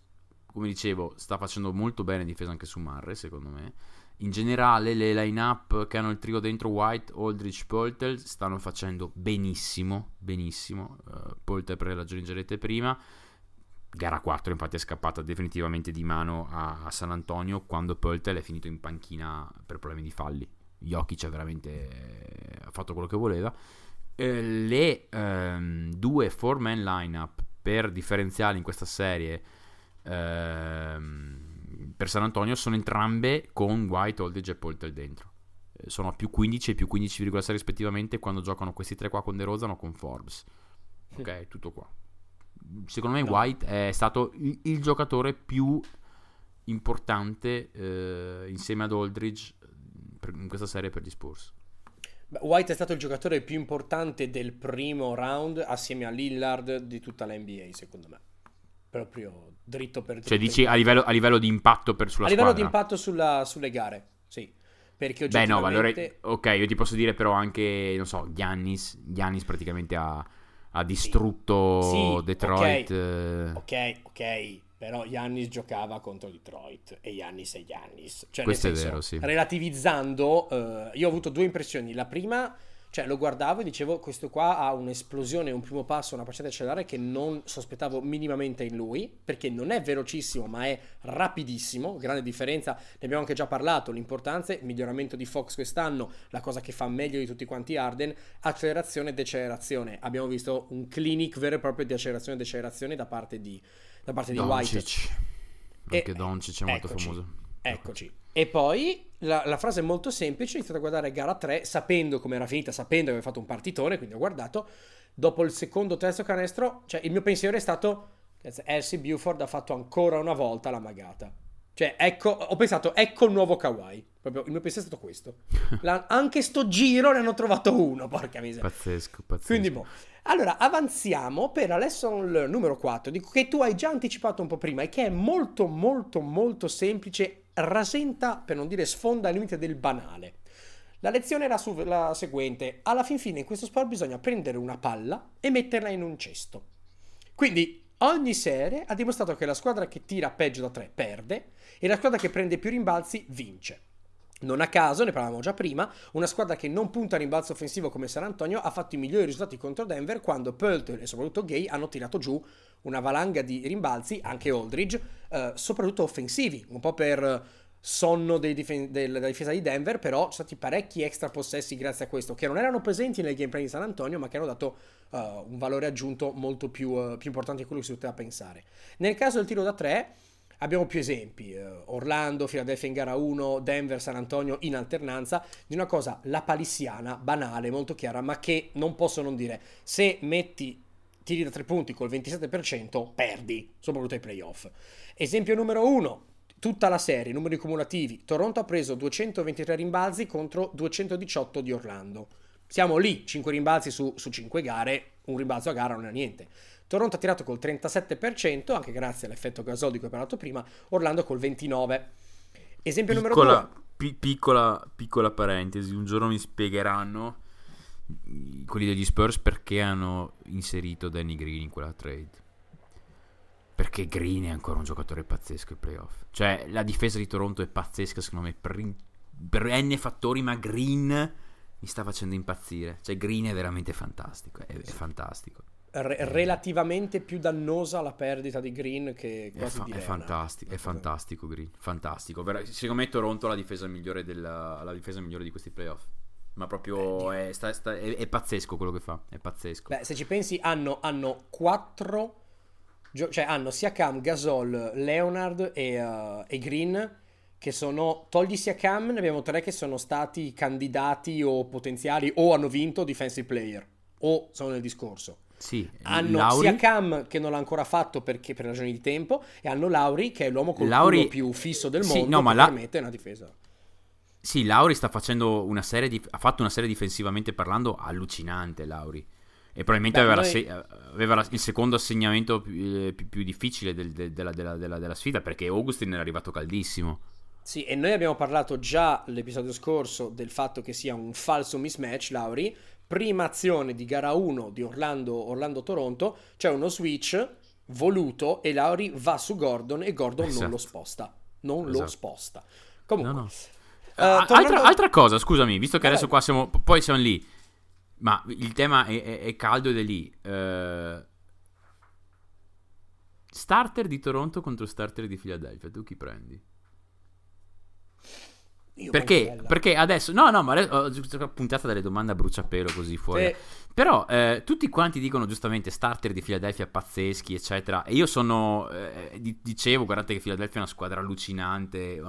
S2: come dicevo, sta facendo molto bene difesa anche su Marre, secondo me. In generale, le line-up che hanno il trio dentro White, Aldrich, Poltel stanno facendo benissimo, benissimo. Uh, Poltel per dette prima. Gara 4 infatti è scappata definitivamente di mano a, a San Antonio quando Pöltel è finito in panchina per problemi di falli. Jokic ha veramente eh, fatto quello che voleva. Eh, le ehm, due four-man lineup per differenziali in questa serie ehm, per San Antonio sono entrambe con White, Oldridge e Poltel dentro. Eh, sono a più 15 e più 15,6 rispettivamente quando giocano questi tre qua con De Rozan o con Forbes. Ok, tutto qua secondo me no. White è stato il, il giocatore più importante eh, insieme ad Aldridge per, in questa serie per gli Spurs.
S1: White è stato il giocatore più importante del primo round assieme a Lillard di tutta la NBA, secondo me. Proprio dritto per dritto.
S2: Cioè dici a livello, a livello di impatto per, sulla
S1: a livello
S2: di
S1: impatto sulla, sulle gare, sì. Perché
S2: oggettivamente... Beh no, allora, ok, io ti posso dire però anche, non so, Giannis, Giannis praticamente ha ha distrutto sì. Detroit.
S1: Okay. ok, ok, però Yannis giocava contro Detroit e Yannis è Yannis. Cioè,
S2: Questo
S1: senso,
S2: è vero, sì.
S1: Relativizzando, uh, io ho avuto due impressioni. La prima cioè, lo guardavo e dicevo, questo qua ha un'esplosione, un primo passo, una di accelerare che non sospettavo minimamente in lui, perché non è velocissimo, ma è rapidissimo, grande differenza, ne abbiamo anche già parlato, l'importanza, il miglioramento di Fox quest'anno, la cosa che fa meglio di tutti quanti Arden, accelerazione e decelerazione. Abbiamo visto un clinic vero e proprio di accelerazione e decelerazione da parte di, da parte di White.
S2: Perché Doncic è molto
S1: eccoci,
S2: famoso.
S1: Eccoci. E poi la, la, frase è molto semplice, ho iniziato a guardare gara 3 sapendo come era finita, sapendo che aveva fatto un partitone, quindi ho guardato. Dopo il secondo terzo canestro, cioè il mio pensiero è stato, Elsie Buford ha fatto ancora una volta la magata. Cioè, ecco, ho pensato, ecco il nuovo Kawhi. Proprio il mio pensiero è stato questo. La, anche sto giro ne hanno trovato uno, porca miseria.
S2: Pazzesco, pazzesco.
S1: Quindi, boh. Allora, avanziamo per la lesson numero 4, dico che tu hai già anticipato un po' prima e che è molto, molto, molto semplice, rasenta, per non dire sfonda il limite del banale. La lezione era su- la seguente. Alla fin fine in questo sport bisogna prendere una palla e metterla in un cesto. Quindi ogni serie ha dimostrato che la squadra che tira peggio da 3 perde e la squadra che prende più rimbalzi vince. Non a caso, ne parlavamo già prima, una squadra che non punta a rimbalzo offensivo come San Antonio ha fatto i migliori risultati contro Denver quando Pöltl e soprattutto Gay hanno tirato giù una valanga di rimbalzi, anche Aldridge, eh, soprattutto offensivi, un po' per sonno difen- del, della difesa di Denver, però sono stati parecchi extra possessi grazie a questo, che non erano presenti nel gameplay di San Antonio, ma che hanno dato uh, un valore aggiunto molto più, uh, più importante di quello che si poteva pensare. Nel caso del tiro da 3 abbiamo più esempi, uh, Orlando, Philadelphia in gara 1, Denver, San Antonio in alternanza, di una cosa lapalissiana, banale, molto chiara, ma che non posso non dire. Se metti tiri da 3 punti col 27%, perdi, soprattutto ai playoff. Esempio numero 1, tutta la serie, numeri cumulativi, Toronto ha preso 223 rimbalzi contro 218 di Orlando. Siamo lì, 5 rimbalzi su, su 5 gare, un rimbalzo a gara non è niente. Toronto ha tirato col 37%, anche grazie all'effetto Gasol di cui ho parlato prima, Orlando col 29%. Esempio
S2: piccola,
S1: numero 2.
S2: Pi- piccola, piccola parentesi, un giorno mi spiegheranno quelli degli Spurs perché hanno inserito Danny Green in quella trade. Perché Green è ancora un giocatore pazzesco ai playoff. Cioè, la difesa di Toronto è pazzesca, secondo me, per, per N fattori, ma Green mi sta facendo impazzire. Cioè, Green è veramente fantastico, è, è fantastico.
S1: Re- relativamente più dannosa la perdita di Green che
S2: È,
S1: quasi
S2: fa-
S1: di
S2: è fantastico, è fantastico Green, fantastico. Secondo me Toronto ha la difesa migliore, della, la difesa migliore di questi playoff. Ma proprio è, sta- sta- è- è pazzesco quello che fa, è pazzesco.
S1: Beh, se ci pensi, hanno, hanno quattro. gio- cioè, hanno Siakam, Gasol, Leonard e, uh, e Green. Che sono. Togli Siakam, ne abbiamo tre che sono stati candidati o potenziali o hanno vinto defensive player. O sono nel discorso.
S2: Sì,
S1: Hanno
S2: Lauri,
S1: Siakam che non l'ha ancora fatto perché per ragioni di tempo. E hanno Lauri che è l'uomo col
S2: Lauri-
S1: più fisso del
S2: Sì,
S1: mondo.
S2: no, ma la-
S1: permette una difesa.
S2: Sì, Lauri sta facendo una serie di, ha fatto una serie difensivamente parlando allucinante, Lauri. E probabilmente
S1: Beh,
S2: aveva, la
S1: noi-
S2: se- aveva la- il secondo assegnamento più, eh, più- più difficile del- del- della, della- della- della sfida perché Augustin era arrivato caldissimo.
S1: Sì, e noi abbiamo parlato già l'episodio scorso del fatto che sia un falso mismatch, Lauri. Prima azione di gara 1 di Orlando, Orlando-Toronto, c'è uno switch voluto e Lauri va su Gordon e Gordon non
S2: Esatto.
S1: lo sposta. Non lo
S2: Esatto.
S1: sposta. Comunque,
S2: No, no.
S1: Eh,
S2: Ah,
S1: tornando-
S2: altra, altra cosa, scusami, visto che
S1: Vai,
S2: adesso qua siamo, poi siamo lì, ma il tema è, è- è caldo ed è lì. Eh, starter di Toronto contro starter di Philadelphia, tu chi prendi? Perché? Perché adesso, no, no, ma adesso, ho giusto una puntata delle domande a bruciapelo così fuori.
S1: Sì.
S2: Però eh, tutti quanti dicono giustamente starter di Philadelphia pazzeschi, eccetera. E io sono, eh, di- dicevo, guardate che Philadelphia è una squadra allucinante.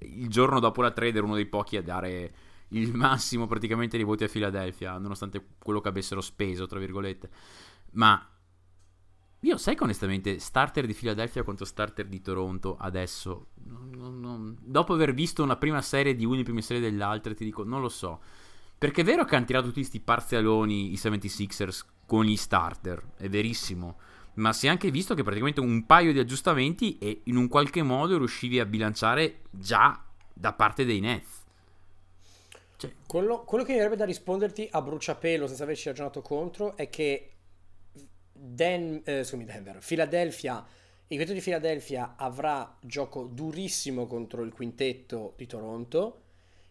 S2: Il giorno dopo la trade ero uno dei pochi a dare il massimo praticamente di voti a Philadelphia, nonostante quello che avessero speso, tra virgolette. Ma io sai che onestamente starter di Philadelphia contro starter di Toronto adesso, non- non- dopo aver visto una prima serie di una e prime serie dell'altra, ti dico, non lo so. Perché è vero che hanno tirato tutti questi parzialoni i 76ers con gli starter, è verissimo. Ma si è anche visto che praticamente un paio di aggiustamenti e in un qualche modo riuscivi a bilanciare già da parte dei Nets. Cioè,
S1: Quello, quello che mi verrebbe da risponderti a bruciapelo senza averci ragionato contro è che Den- eh, scusami, Denver, Philadelphia, il quintetto di Philadelphia avrà gioco durissimo contro il quintetto di Toronto,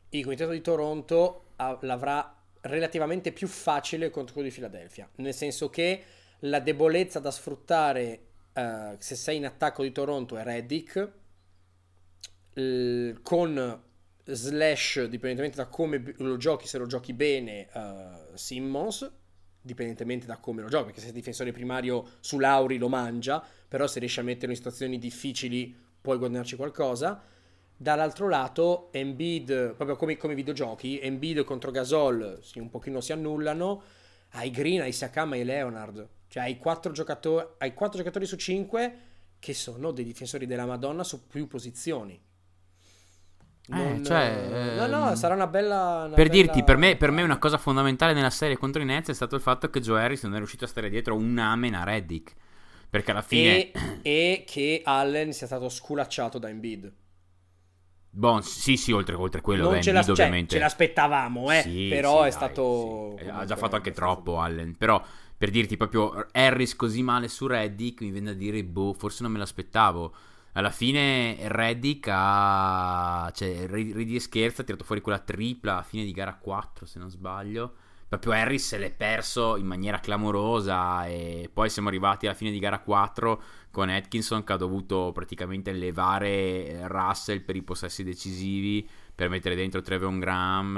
S1: il quintetto di Toronto ha- l'avrà relativamente più facile contro quello di Philadelphia, nel senso che la debolezza da sfruttare eh, se sei in attacco di Toronto è Reddick, con slash, dipendentemente da come lo giochi, se lo giochi bene, eh, Simmons, dipendentemente da come lo giochi, perché se sei difensore primario su Lauri lo mangia, però se riesci a metterlo in situazioni difficili puoi guadagnarci qualcosa. Dall'altro lato, Embiid, proprio come, come videogiochi, Embiid contro Gasol sì, un pochino si annullano, hai Green, hai Siakam, hai Leonard, cioè hai quattro, giocatori, hai quattro giocatori su 5 che sono dei difensori della Madonna su più posizioni.
S2: Eh, cioè,
S1: no, no,
S2: ehm,
S1: sarà una bella. una
S2: Per
S1: bella
S2: dirti, per me, per me una cosa fondamentale nella serie contro i Nets è stato il fatto che Joe Harris non è riuscito a stare dietro un amen a Reddick. Perché alla fine...
S1: E, e che Allen sia stato sculacciato da Embiid.
S2: Boh, sì, sì, oltre, oltre quello,
S1: Non
S2: beh,
S1: ce, l'as- cioè,
S2: ovviamente...
S1: ce l'aspettavo, eh,
S2: Sì,
S1: però
S2: sì,
S1: è
S2: dai,
S1: stato...
S2: sì. Ha già fatto anche troppo Allen. Però per dirti proprio Harris così male su Reddick, mi viene da dire, boh, forse non me l'aspettavo. Alla fine Reddick ha... Cioè, ridi e scherza, ha tirato fuori quella tripla a fine di gara 4, se non sbaglio. Proprio Harris se l'è perso in maniera clamorosa e poi siamo arrivati alla fine di gara 4 con Atkinson che ha dovuto praticamente levare Russell per i possessi decisivi per mettere dentro Trevon Graham,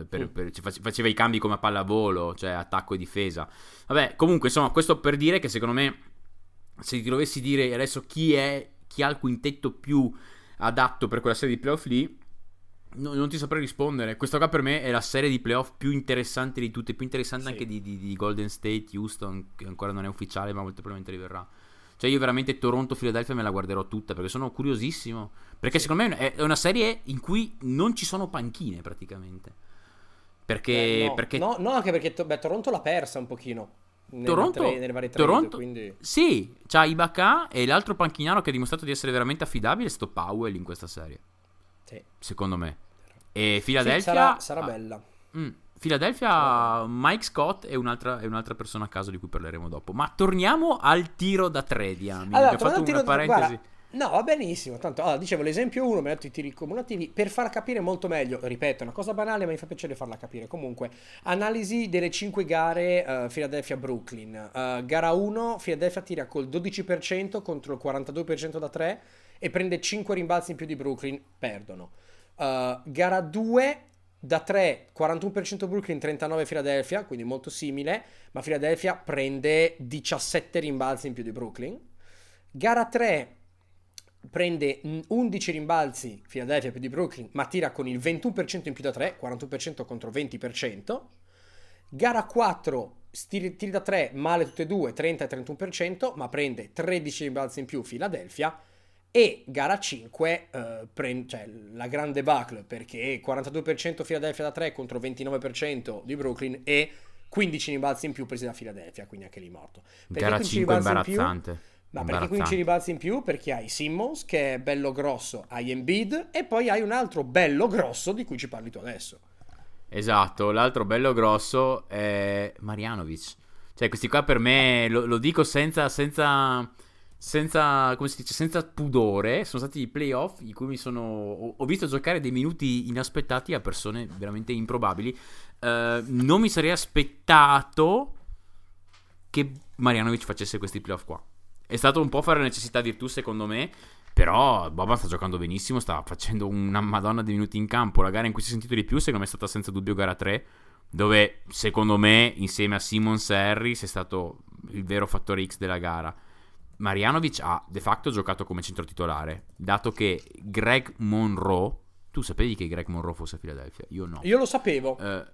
S2: eh, per-
S1: Mm.
S2: per- faceva i cambi come a pallavolo, cioè attacco e difesa. Vabbè, comunque, insomma, questo per dire che secondo me, se ti dovessi dire adesso chi è, chi ha il quintetto più adatto per quella serie di playoff lì, no- non ti saprei rispondere. Questa qua per me è la serie di playoff più interessante di tutte, più interessante
S1: Sì.
S2: anche di, di- di Golden State, Houston, che ancora non è ufficiale, ma molto probabilmente arriverà. Cioè, io veramente Toronto-Philadelphia me la guarderò tutta perché sono curiosissimo. Perché secondo me è una serie in cui non ci sono panchine praticamente. Perché,
S1: Eh, no,
S2: perché
S1: no, no, anche perché beh, Toronto l'ha persa un pochino.
S2: Toronto,
S1: tre- nelle varie trade,
S2: Toronto
S1: quindi...
S2: sì, c'ha Ibaka e l'altro panchinaro che ha dimostrato di essere veramente affidabile è sto Powell in questa serie,
S1: Sì.
S2: secondo me. E
S1: Sì,
S2: Philadelphia
S1: sarà, sarà
S2: ah,
S1: bella.
S2: mm, Philadelphia, Mike Scott è un'altra, è un'altra persona a caso di cui parleremo dopo. Ma torniamo al tiro da tre, diamine.
S1: Allora,
S2: fatto una parentesi.
S1: guarda, No, va benissimo. Tanto, allora, dicevo l'esempio 1, mi ha detto i tiri cumulativi, per far capire molto meglio, ripeto, è una cosa banale, ma mi fa piacere farla capire. Comunque, analisi delle 5 gare eh, Philadelphia-Brooklyn. Eh, gara 1, Philadelphia tira col 12% contro il 42% da 3 e prende 5 rimbalzi in più di Brooklyn, perdono. Eh, gara 2, da 3, 41% Brooklyn, 39 Philadelphia, quindi molto simile, ma Philadelphia prende 17 rimbalzi in più di Brooklyn. Gara 3 prende mm, 11 rimbalzi Philadelphia più di Brooklyn, ma tira con il 21% in più da 3, 41% contro 20%. Gara 4 tiri, tiri da 3 male tutte e due, 30 e 31%, ma prende 13 rimbalzi in più Philadelphia. E gara 5, eh, prende, cioè la grande debacle perché 42% Philadelphia da 3 contro 29% di Brooklyn e 15 rimbalzi in più presi da Philadelphia, quindi anche lì morto. Perché
S2: Gara
S1: 15
S2: 5
S1: rimbalzi in più?
S2: imbarazzante.
S1: Ma perché 15
S2: Imbarazzante.
S1: ribalzi in più? Perché hai Simmons che è bello grosso, hai Embiid e poi hai un altro bello grosso di cui ci parli tu adesso.
S2: Esatto, l'altro bello grosso è Marianovic. Cioè, questi qua per me, lo, lo dico senza, senza, senza, come si dice, senza pudore, sono stati i playoff in cui mi sono, ho, visto giocare dei minuti inaspettati a persone veramente improbabili. Eh, non mi sarei aspettato che Marianovic facesse questi playoff qua. È stato un po' fare necessità virtù secondo me, però Boban sta giocando benissimo, sta facendo una madonna di minuti in campo. La gara in cui si è sentito di più secondo me è stata senza dubbio gara 3, dove secondo me insieme a Simmons e Harris è stato il vero fattore X della gara. Marianovic ha de facto giocato come centro titolare, dato che Greg Monroe, tu sapevi che Greg Monroe fosse a Philadelphia? Io no.
S1: Io lo sapevo,
S2: Eh,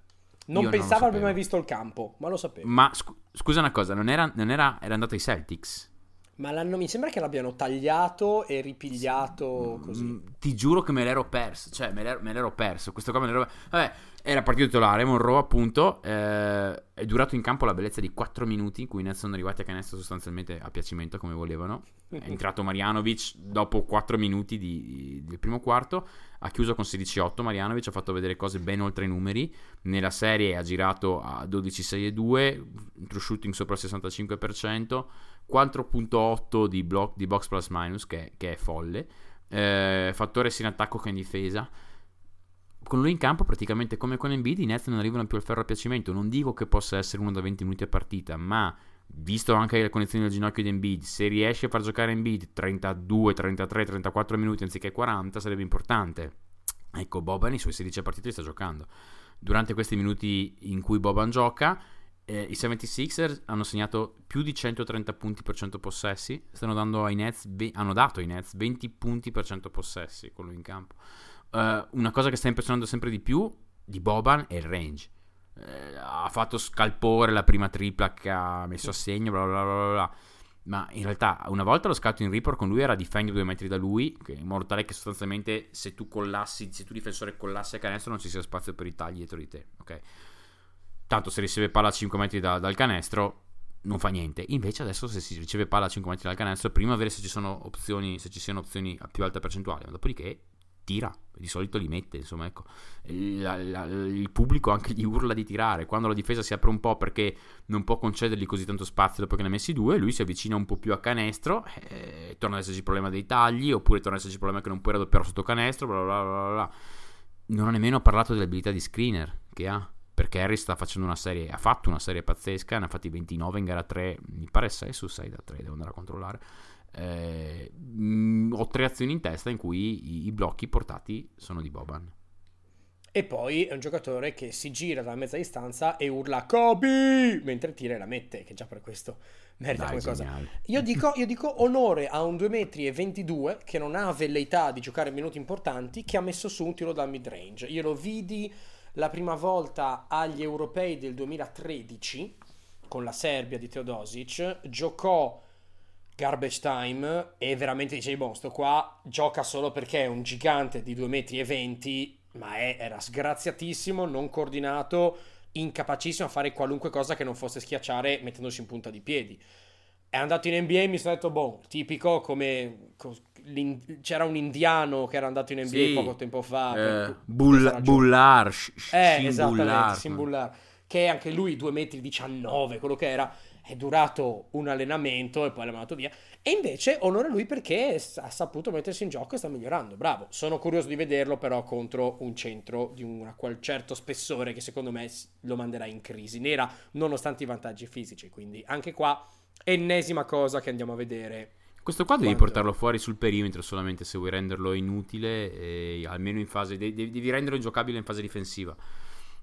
S1: non pensavo abbia mai visto il campo, ma lo sapevo.
S2: Ma scu- scusa una cosa, non era, non era, era andato ai Celtics?
S1: Ma l'hanno, mi sembra che l'abbiano tagliato e ripigliato così.
S2: Mm, ti giuro che me l'ero perso. Cioè, me l'ero, me l'ero perso. Questo qua me l'ero. Vabbè, era partito titolare. Monroe, appunto. eh, è durato in campo la bellezza di 4 minuti. In cui Nets sono arrivati a canestro sostanzialmente a piacimento, come volevano. È entrato Marianovic dopo 4 minuti di- del primo quarto. Ha chiuso con 16-8. Marianovic ha fatto vedere cose ben oltre i numeri. Nella serie ha girato a 12-6-2. True shooting sopra il 65%. 4.8 di, block, di box plus minus, che, che è folle. Eh, fattore sia in attacco che in difesa. Con lui in campo, praticamente come con Embiid, i Nets non arrivano più al ferro a piacimento. Non dico che possa essere uno da 20 minuti a partita, ma visto anche le condizioni del ginocchio di Embiid, se riesce a far giocare Embiid 32, 33, 34 minuti anziché 40, sarebbe importante. Ecco, Boban i suoi 16 partite sta giocando. Durante questi minuti in cui Boban gioca, eh, i 76ers hanno segnato più di 130 punti per 100 possessi. Dando Nets, hanno dato ai Nets 20 punti per 100 possessi con lui in campo. Eh, una cosa che sta impressionando sempre di più di Boban è il range. Eh, ha fatto scalpore la prima tripla che ha messo a segno, bla bla bla bla ma in realtà una volta lo scouting report con lui era difendi due metri da lui, in modo tale che sostanzialmente se tu collassi, se tu difensore collassi a canestro non ci sia spazio per i tagli dietro di te, ok? Tanto se riceve palla a 5 metri da, dal canestro non fa niente. Invece adesso se si riceve palla a 5 metri dal canestro, prima vedere se ci sono opzioni, se ci siano opzioni a più alta percentuale, ma dopodiché tira, di solito li mette, insomma, ecco. La, la, il pubblico anche gli urla di tirare, quando la difesa si apre un po' perché non può concedergli così tanto spazio dopo che ne ha messi due, lui si avvicina un po' più a canestro, eh, torna ad esserci il problema dei tagli, oppure torna ad esserci il problema che non puoi raddoppiare sotto canestro, bla bla bla bla. Non ha nemmeno parlato delle abilità di screener che ha, perché Harry sta facendo una serie, ha fatto una serie pazzesca, ne ha fatti 29 in gara 3, mi pare 6 su 6 da 3, devo andare a controllare eh, mh, mm, ho tre azioni in testa in cui i, i, blocchi portati sono di Boban.
S1: E poi è un giocatore che si gira dalla mezza distanza e urla Kobe mentre tira e la mette, che già per questo merita Dai, come cosa. Io dico, io dico onore a un 2,22 m che non ha velleità di giocare minuti importanti, che ha messo su un tiro dal mid range. Io lo vidi la prima volta agli europei del 2013 con la Serbia di Teodosic, giocò garbage time e veramente dicevi, boh, sto qua gioca solo perché è un gigante di 2,20 metri, ma è, era sgraziatissimo, non coordinato, incapacissimo a fare qualunque cosa che non fosse schiacciare mettendosi in punta di piedi. È andato in NBA e mi sono detto, boh, tipico come c'era un indiano che era andato in NBA sì, poco tempo fa.
S2: Eh, bull- bullar,
S1: eh, esattamente, Simbullar, che anche lui 2,19 metri, quello che era è durato un allenamento e poi l'ha mandato via. E invece onore a lui perché ha saputo mettersi in gioco e sta migliorando. Bravo. Sono curioso di vederlo però contro un centro di un qual certo spessore che secondo me lo manderà in crisi nera nonostante i vantaggi fisici. Quindi anche qua ennesima cosa che andiamo a vedere.
S2: Questo qua devi portarlo fuori sul perimetro solamente se vuoi renderlo inutile, e almeno in fase. Devi, devi renderlo ingiocabile in fase difensiva.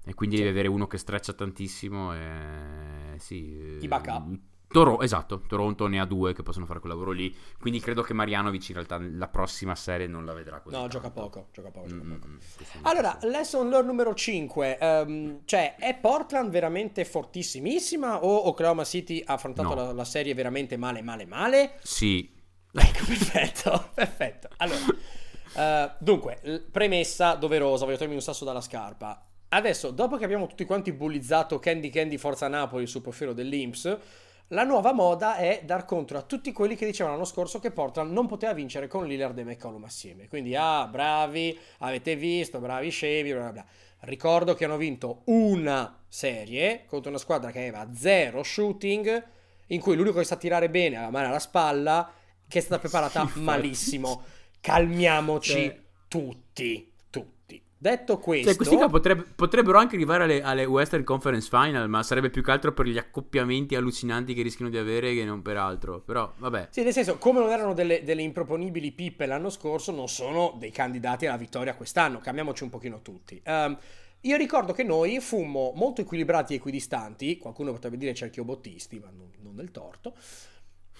S2: E quindi sì. devi avere uno che streccia tantissimo. E sì,
S1: I backup.
S2: Toro, esatto, Toronto ne ha due che possono fare quel lavoro lì. Quindi credo che Marianovic in realtà la prossima serie non la vedrà così.
S1: No,
S2: tanto.
S1: gioca poco. Gioca poco, gioca poco. Mm, allora, lesson learn numero 5. Um, ehm, cioè, è Portland veramente fortissimissima o Oklahoma City ha affrontato no. la, la, serie veramente male, male, male?
S2: Sì.
S1: Ecco, perfetto, perfetto. Allora, uh, dunque, premessa doverosa, voglio togliermi un sasso dalla scarpa. Adesso, dopo che abbiamo tutti quanti bullizzato Candy Candy Forza Napoli sul profilo dell'Inps, la nuova moda è dar contro a tutti quelli che dicevano l'anno scorso che Portland non poteva vincere con Lillard e McCollum assieme. Quindi, ah, bravi, avete visto, bravi scemi, bla bla bla. Ricordo che hanno vinto una serie contro una squadra che aveva zero shooting, in cui l'unico che sa tirare bene ha la mano alla spalla, che è stata preparata malissimo. Calmiamoci cioè... tutti. Detto questo,
S2: cioè, questi qua potrebbe, potrebbero anche arrivare alle, alle, Western Conference Final, ma sarebbe più che altro per gli accoppiamenti allucinanti che rischiano di avere che non per altro. Però, vabbè.
S1: Sì, nel senso, come non erano delle, delle improponibili pippe l'anno scorso, non sono dei candidati alla vittoria quest'anno. Cambiamoci un pochino tutti. Um, io ricordo che noi fummo molto equilibrati e equidistanti, qualcuno potrebbe dire cerchiobottisti, ma non, non del torto.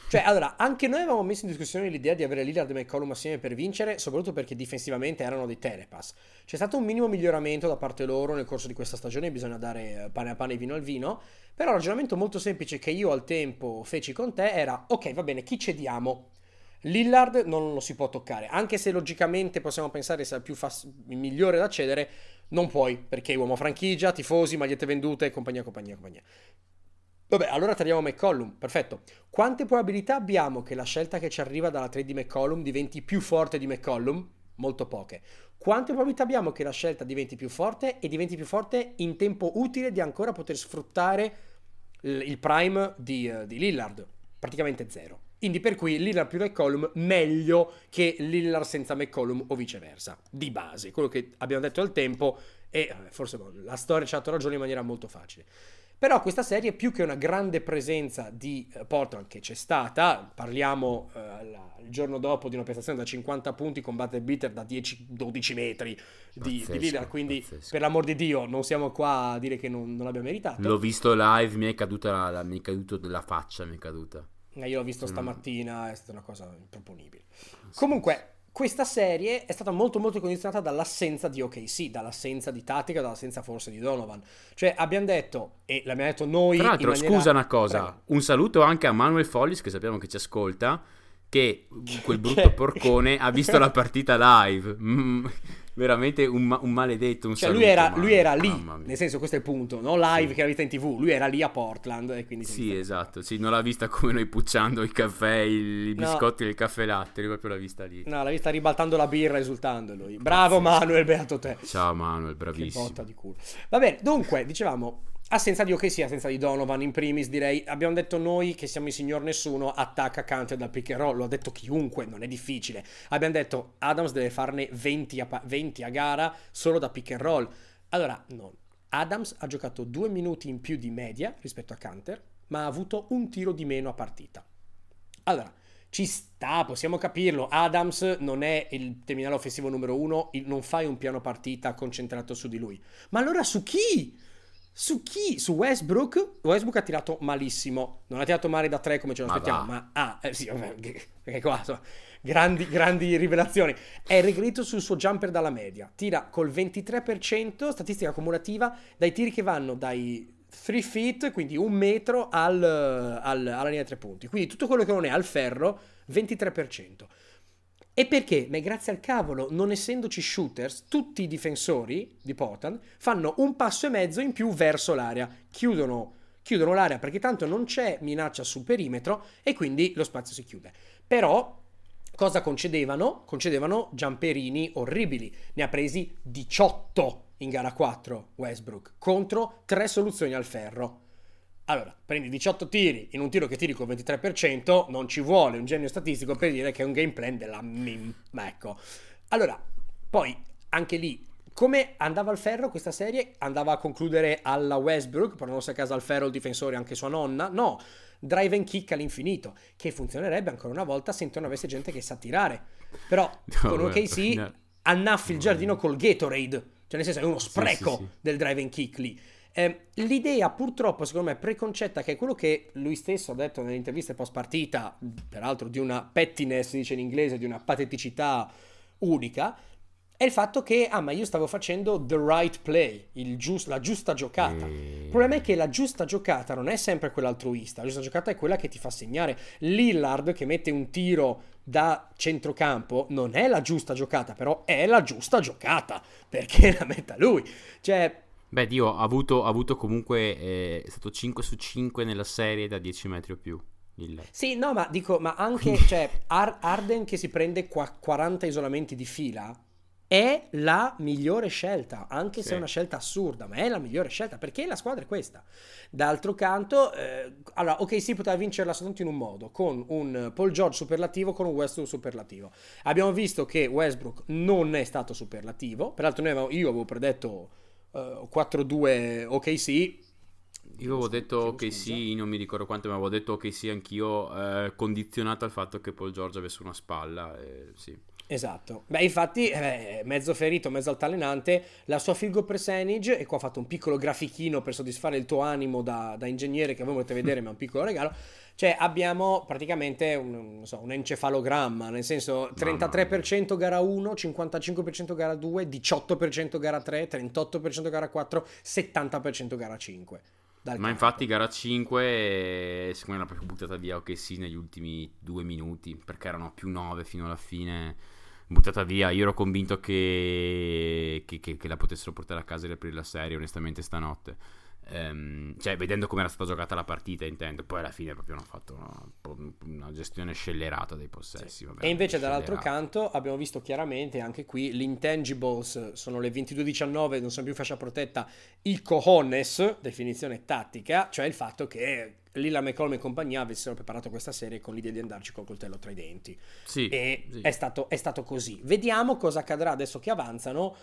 S1: Cioè, allora, anche noi avevamo messo in discussione l'idea di avere Lillard e McCollum assieme per vincere, soprattutto perché difensivamente erano dei telepass. C'è stato un minimo miglioramento da parte loro nel corso di questa stagione, bisogna dare eh, pane a pane e vino al vino, però il ragionamento molto semplice che io al tempo feci con te era, ok, va bene, chi cediamo? Lillard non lo si può toccare, anche se logicamente possiamo pensare sia il fas- migliore da cedere, non puoi, perché uomo franchigia, tifosi, magliette vendute, compagnia, compagnia, compagnia. Vabbè, allora tagliamo McCollum, perfetto. Quante probabilità abbiamo che la scelta che ci arriva dalla trade di McCollum diventi più forte di McCollum? Molto poche. Quante probabilità abbiamo che la scelta diventi più forte e diventi più forte in tempo utile di ancora poter sfruttare il prime di, uh, di Lillard? Praticamente zero. Quindi per cui Lillard più McCollum meglio che Lillard senza McCollum o viceversa, di base, quello che abbiamo detto al tempo e forse boh, la storia ci ha dato ragione in maniera molto facile. Però questa serie, più che una grande presenza di eh, Portland che c'è stata, parliamo eh, la, il giorno dopo di una prestazione da 50 punti con battle beater da 10-12 metri di, pazzesco, di Lillard, quindi pazzesco. per l'amor di Dio non siamo qua a dire che non, non l'abbiamo meritato.
S2: L'ho visto live, mi è caduta la, la, mi è caduto della faccia, mi è caduta.
S1: Eh, io l'ho visto stamattina, è stata una cosa improponibile. Comunque, questa serie è stata molto molto condizionata dall'assenza di OKC, dall'assenza di tattica, dall'assenza forse di Donovan. Cioè abbiamo detto, e l'abbiamo detto noi...
S2: Tra l'altro,
S1: maniera...
S2: scusa una cosa,
S1: Prego.
S2: un saluto anche a Manuel Follis che sappiamo che ci ascolta, che quel brutto porcone ha visto la partita live. Mm, veramente un, ma- un maledetto, un
S1: Cioè lui era, lui era lì, nel senso questo è il punto, non live
S2: Sì.
S1: che era vista in tv, lui era lì a Portland e quindi...
S2: Sì, esatto, sì, non l'ha vista come noi pucciando i caffè, i, i
S1: No.
S2: biscotti e il caffè latte, lui proprio l'ha vista lì.
S1: No, l'ha vista ribaltando la birra esultando lui. Bravo Manuel, beato te.
S2: Ciao Manuel,
S1: Che
S2: bravissimo.
S1: botta di culo. Va bene, dunque, dicevamo, assenza di OKC, assenza di Donovan in primis, direi, abbiamo detto noi che siamo il signor nessuno, attacca Canter dal pick and roll, lo ha detto chiunque, non è difficile. Abbiamo detto, Adams deve farne 20 a, pa- 20 a gara solo da pick and roll. Allora, no. Adams ha giocato due minuti in più di media rispetto a Canter, ma ha avuto un tiro di meno a partita. Allora, ci sta, possiamo capirlo. Adams non è il terminale offensivo numero uno, non fai un piano partita concentrato su di lui. Ma allora su chi? Su chi? Su Westbrook? Westbrook ha tirato malissimo. Non ha tirato male da tre come ce lo aspettiamo, ma ah, eh, sì, perché qua insomma, grandi, grandi rivelazioni. È regredito sul suo jumper dalla media. Tira col 23%, statistica cumulativa, dai tiri che vanno dai 3 feet, quindi un metro al- al- alla linea dei tre punti. Quindi tutto quello che non è al ferro, 23%. E perché? Ma grazie al cavolo, non essendoci shooters, tutti i difensori di Portland fanno un passo e mezzo in più verso l'area, chiudono, chiudono l'area perché tanto non c'è minaccia sul perimetro e quindi lo spazio si chiude. Però cosa concedevano? Concedevano giamperini orribili, ne ha presi 18 in gara 4 Westbrook contro 3 soluzioni al ferro. Allora, prendi 18 tiri in un tiro che tiri col 23%, non ci vuole un genio statistico per dire che è un game plan della mim. Ecco. Allora, poi anche lì, come andava al ferro questa serie? Andava a concludere alla Westbrook, portandosi a casa al ferro il difensore anche sua nonna? No, drive and kick all'infinito, che funzionerebbe ancora una volta se non avesse gente che sa tirare. Però
S2: No,
S1: con OKC
S2: no.
S1: annaffi il giardino col Gatorade, cioè nel senso è uno spreco
S2: sì, sì.
S1: del drive and kick lì. Eh, l'idea purtroppo secondo me preconcetta che è quello che lui stesso ha detto nelle interviste post partita, peraltro di una pettiness, si dice in inglese, di una pateticità unica, è il fatto che, ah ma io stavo facendo the right play, il gius- la giusta giocata.
S2: E-
S1: Il problema è che la giusta giocata non è sempre quella altruista, la giusta giocata è quella che ti fa segnare. Lillard che mette un tiro da centrocampo non è la giusta giocata, però è la giusta giocata, perché la metta lui. Cioè,
S2: Beh, Dio, ha avuto, ha avuto comunque, eh, è stato 5 su 5 nella serie da 10 metri o più. Il...
S1: sì, no, ma dico, ma anche, cioè, Ar- Arden che si prende qua 40 isolamenti di fila è la migliore scelta, anche se
S2: Sì.
S1: è una scelta assurda, ma è la migliore scelta, perché la squadra è questa. D'altro canto, eh, allora, ok, si poteva vincerla soltanto in un modo, con un Paul George superlativo, con un Westbrook superlativo. Abbiamo visto che Westbrook non è stato superlativo, peraltro noi avevamo- io avevo predetto eh, 4-2 OKC,
S2: Io avevo detto
S1: scusa.
S2: sì, non mi ricordo quanto, ma avevo detto sì anch'io, eh, condizionato al fatto che Paul George avesse una spalla. eh, sì.
S1: Esatto. Beh, infatti, eh, mezzo ferito, mezzo altalenante, la sua field goal percentage, e qua ho fatto un piccolo grafichino per soddisfare il tuo animo da, da ingegnere che voi volete vedere, ma è un piccolo regalo. Cioè, abbiamo praticamente un, non so, un encefalogramma, nel senso 33% gara 1, 55% gara 2, 18% gara 3, 38% gara 4, 70% gara 5. Dal
S2: Ma
S1: campo.
S2: infatti gara 5 eh, secondo me l'ha proprio buttata via ok sì negli ultimi due minuti perché erano più 9 fino alla fine buttata via. Io ero convinto che, che, che- che la potessero portare a casa e riaprire la serie onestamente stanotte. Ehm, cioè vedendo come era stata giocata la partita intendo. Poi alla fine proprio hanno fatto una, una gestione scellerata dei possessi vabbè,
S1: E invece dall'altro canto abbiamo visto chiaramente anche qui l'intangibles. Sono le 22.19, non sono più fascia protetta, i cojones, definizione tattica, cioè il fatto che Lilla McCollum e compagnia avessero preparato questa serie con l'idea di andarci col coltello tra i denti.
S2: sì,
S1: E
S2: sì.
S1: è, stato, è stato così. Vediamo cosa accadrà adesso che avanzano.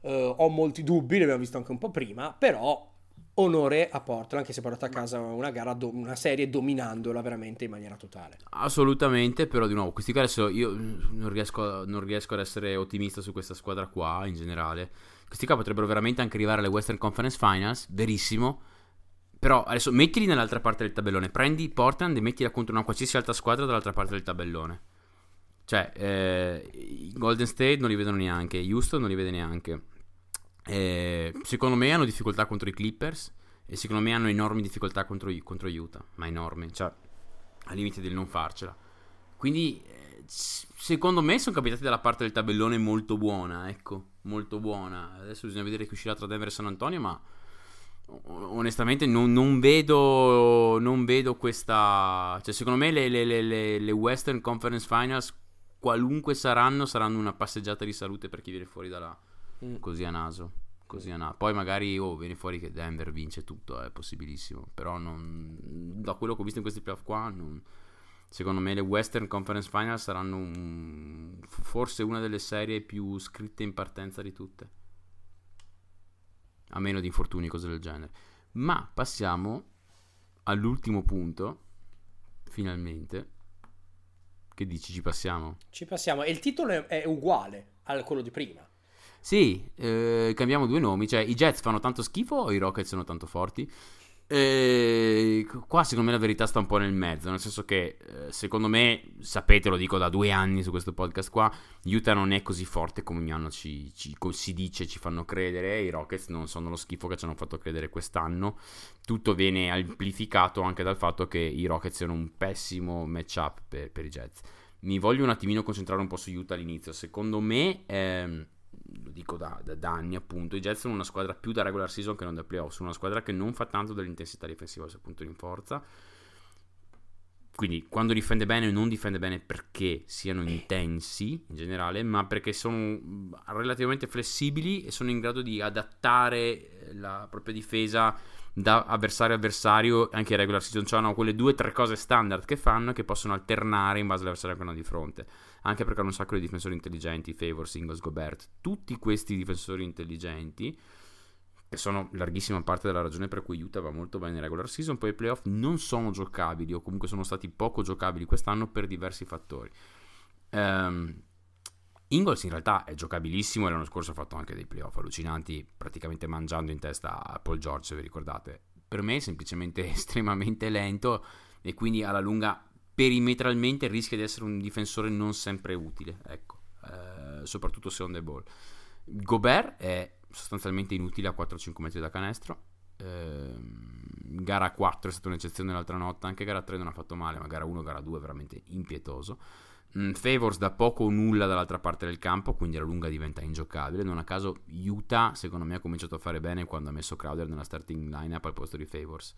S1: Eh, ho molti dubbi, li abbiamo visto anche un po' prima, però onore a Portland che si è portato a casa una gara, do- una serie dominandola veramente in maniera totale.
S2: Assolutamente, però di nuovo, questi qua adesso io non riesco, non riesco ad essere ottimista su questa squadra qua in generale. Questi qua potrebbero veramente anche arrivare alle Western Conference Finals, verissimo. Però adesso mettili nell'altra parte del tabellone, prendi Portland e mettila contro una qualsiasi altra squadra dall'altra parte del tabellone. Cioè, eh, Golden State non li vedono neanche, Houston non li vede neanche. Eh, secondo me hanno difficoltà contro i Clippers e secondo me hanno enormi difficoltà contro, contro Utah, ma enormi, cioè al limite del non farcela. Quindi eh, secondo me sono capitati dalla parte del tabellone molto buona, ecco, molto buona. Adesso bisogna vedere che uscirà tra Denver e San Antonio, ma onestamente non, non, vedo, non vedo questa... Cioè secondo me le, le, le, le Western Conference Finals, qualunque saranno, saranno una passeggiata di salute per chi viene fuori da là, mm. così a naso. Così a naso. Poi magari oh, viene fuori che Denver vince tutto, è possibilissimo. Però non, da quello che ho visto in questi playoff qua, non, secondo me le Western Conference Finals saranno un, forse una delle serie più scritte in partenza di tutte a meno di infortuni, cose del genere. Ma passiamo all'ultimo punto, finalmente. Che dici, ci passiamo?
S1: Ci passiamo, e il titolo è uguale a quello di prima.
S2: Sì, eh, cambiamo due nomi, cioè i Jets fanno tanto schifo o i Rockets sono tanto forti? E qua secondo me la verità sta un po' nel mezzo, nel senso che eh, secondo me, sapete, lo dico da due anni su questo podcast qua, Utah non è così forte come ogni anno ci, ci, si dice, ci fanno credere, i Rockets non sono lo schifo che ci hanno fatto credere quest'anno, tutto viene amplificato anche dal fatto che i Rockets siano un pessimo matchup per, per i Jets. Mi voglio un attimino concentrare un po' su Utah all'inizio, secondo me... Ehm, lo dico da, da, da, anni appunto, i Jets sono una squadra più da regular season che non da playoff, sono una squadra che non fa tanto dell'intensità difensiva sul punto in forza. Quindi quando difende bene non difende bene perché siano intensi in generale, ma perché sono relativamente flessibili e sono in grado di adattare la propria difesa da avversario a avversario anche in regular season. Cioè hanno quelle due o tre cose standard che fanno e che possono alternare in base all'avversario che hanno di fronte anche perché hanno un sacco di difensori intelligenti, Favor, Singles, Gobert, tutti questi difensori intelligenti che sono larghissima parte della ragione per cui Utah va molto bene in regular season, poi i playoff non sono giocabili o comunque sono stati poco giocabili quest'anno per diversi fattori. Um, Ingles in realtà è giocabilissimo e l'anno scorso ha fatto anche dei playoff allucinanti, praticamente mangiando in testa a Paul George, se vi ricordate. Per me è semplicemente estremamente lento e quindi alla lunga perimetralmente rischia di essere un difensore non sempre utile, ecco, eh, soprattutto se on the ball. Gobert è sostanzialmente inutile a 4-5 metri da canestro. Eh, gara 4 è stata un'eccezione l'altra notte, anche gara 3 non ha fatto male, ma gara 1 gara 2 è veramente impietoso. Mm, Favors da poco o nulla dall'altra parte del campo, quindi alla lunga diventa ingiocabile. Non a caso Utah, secondo me, ha cominciato a fare bene quando ha messo Crowder nella starting lineup al posto di Favors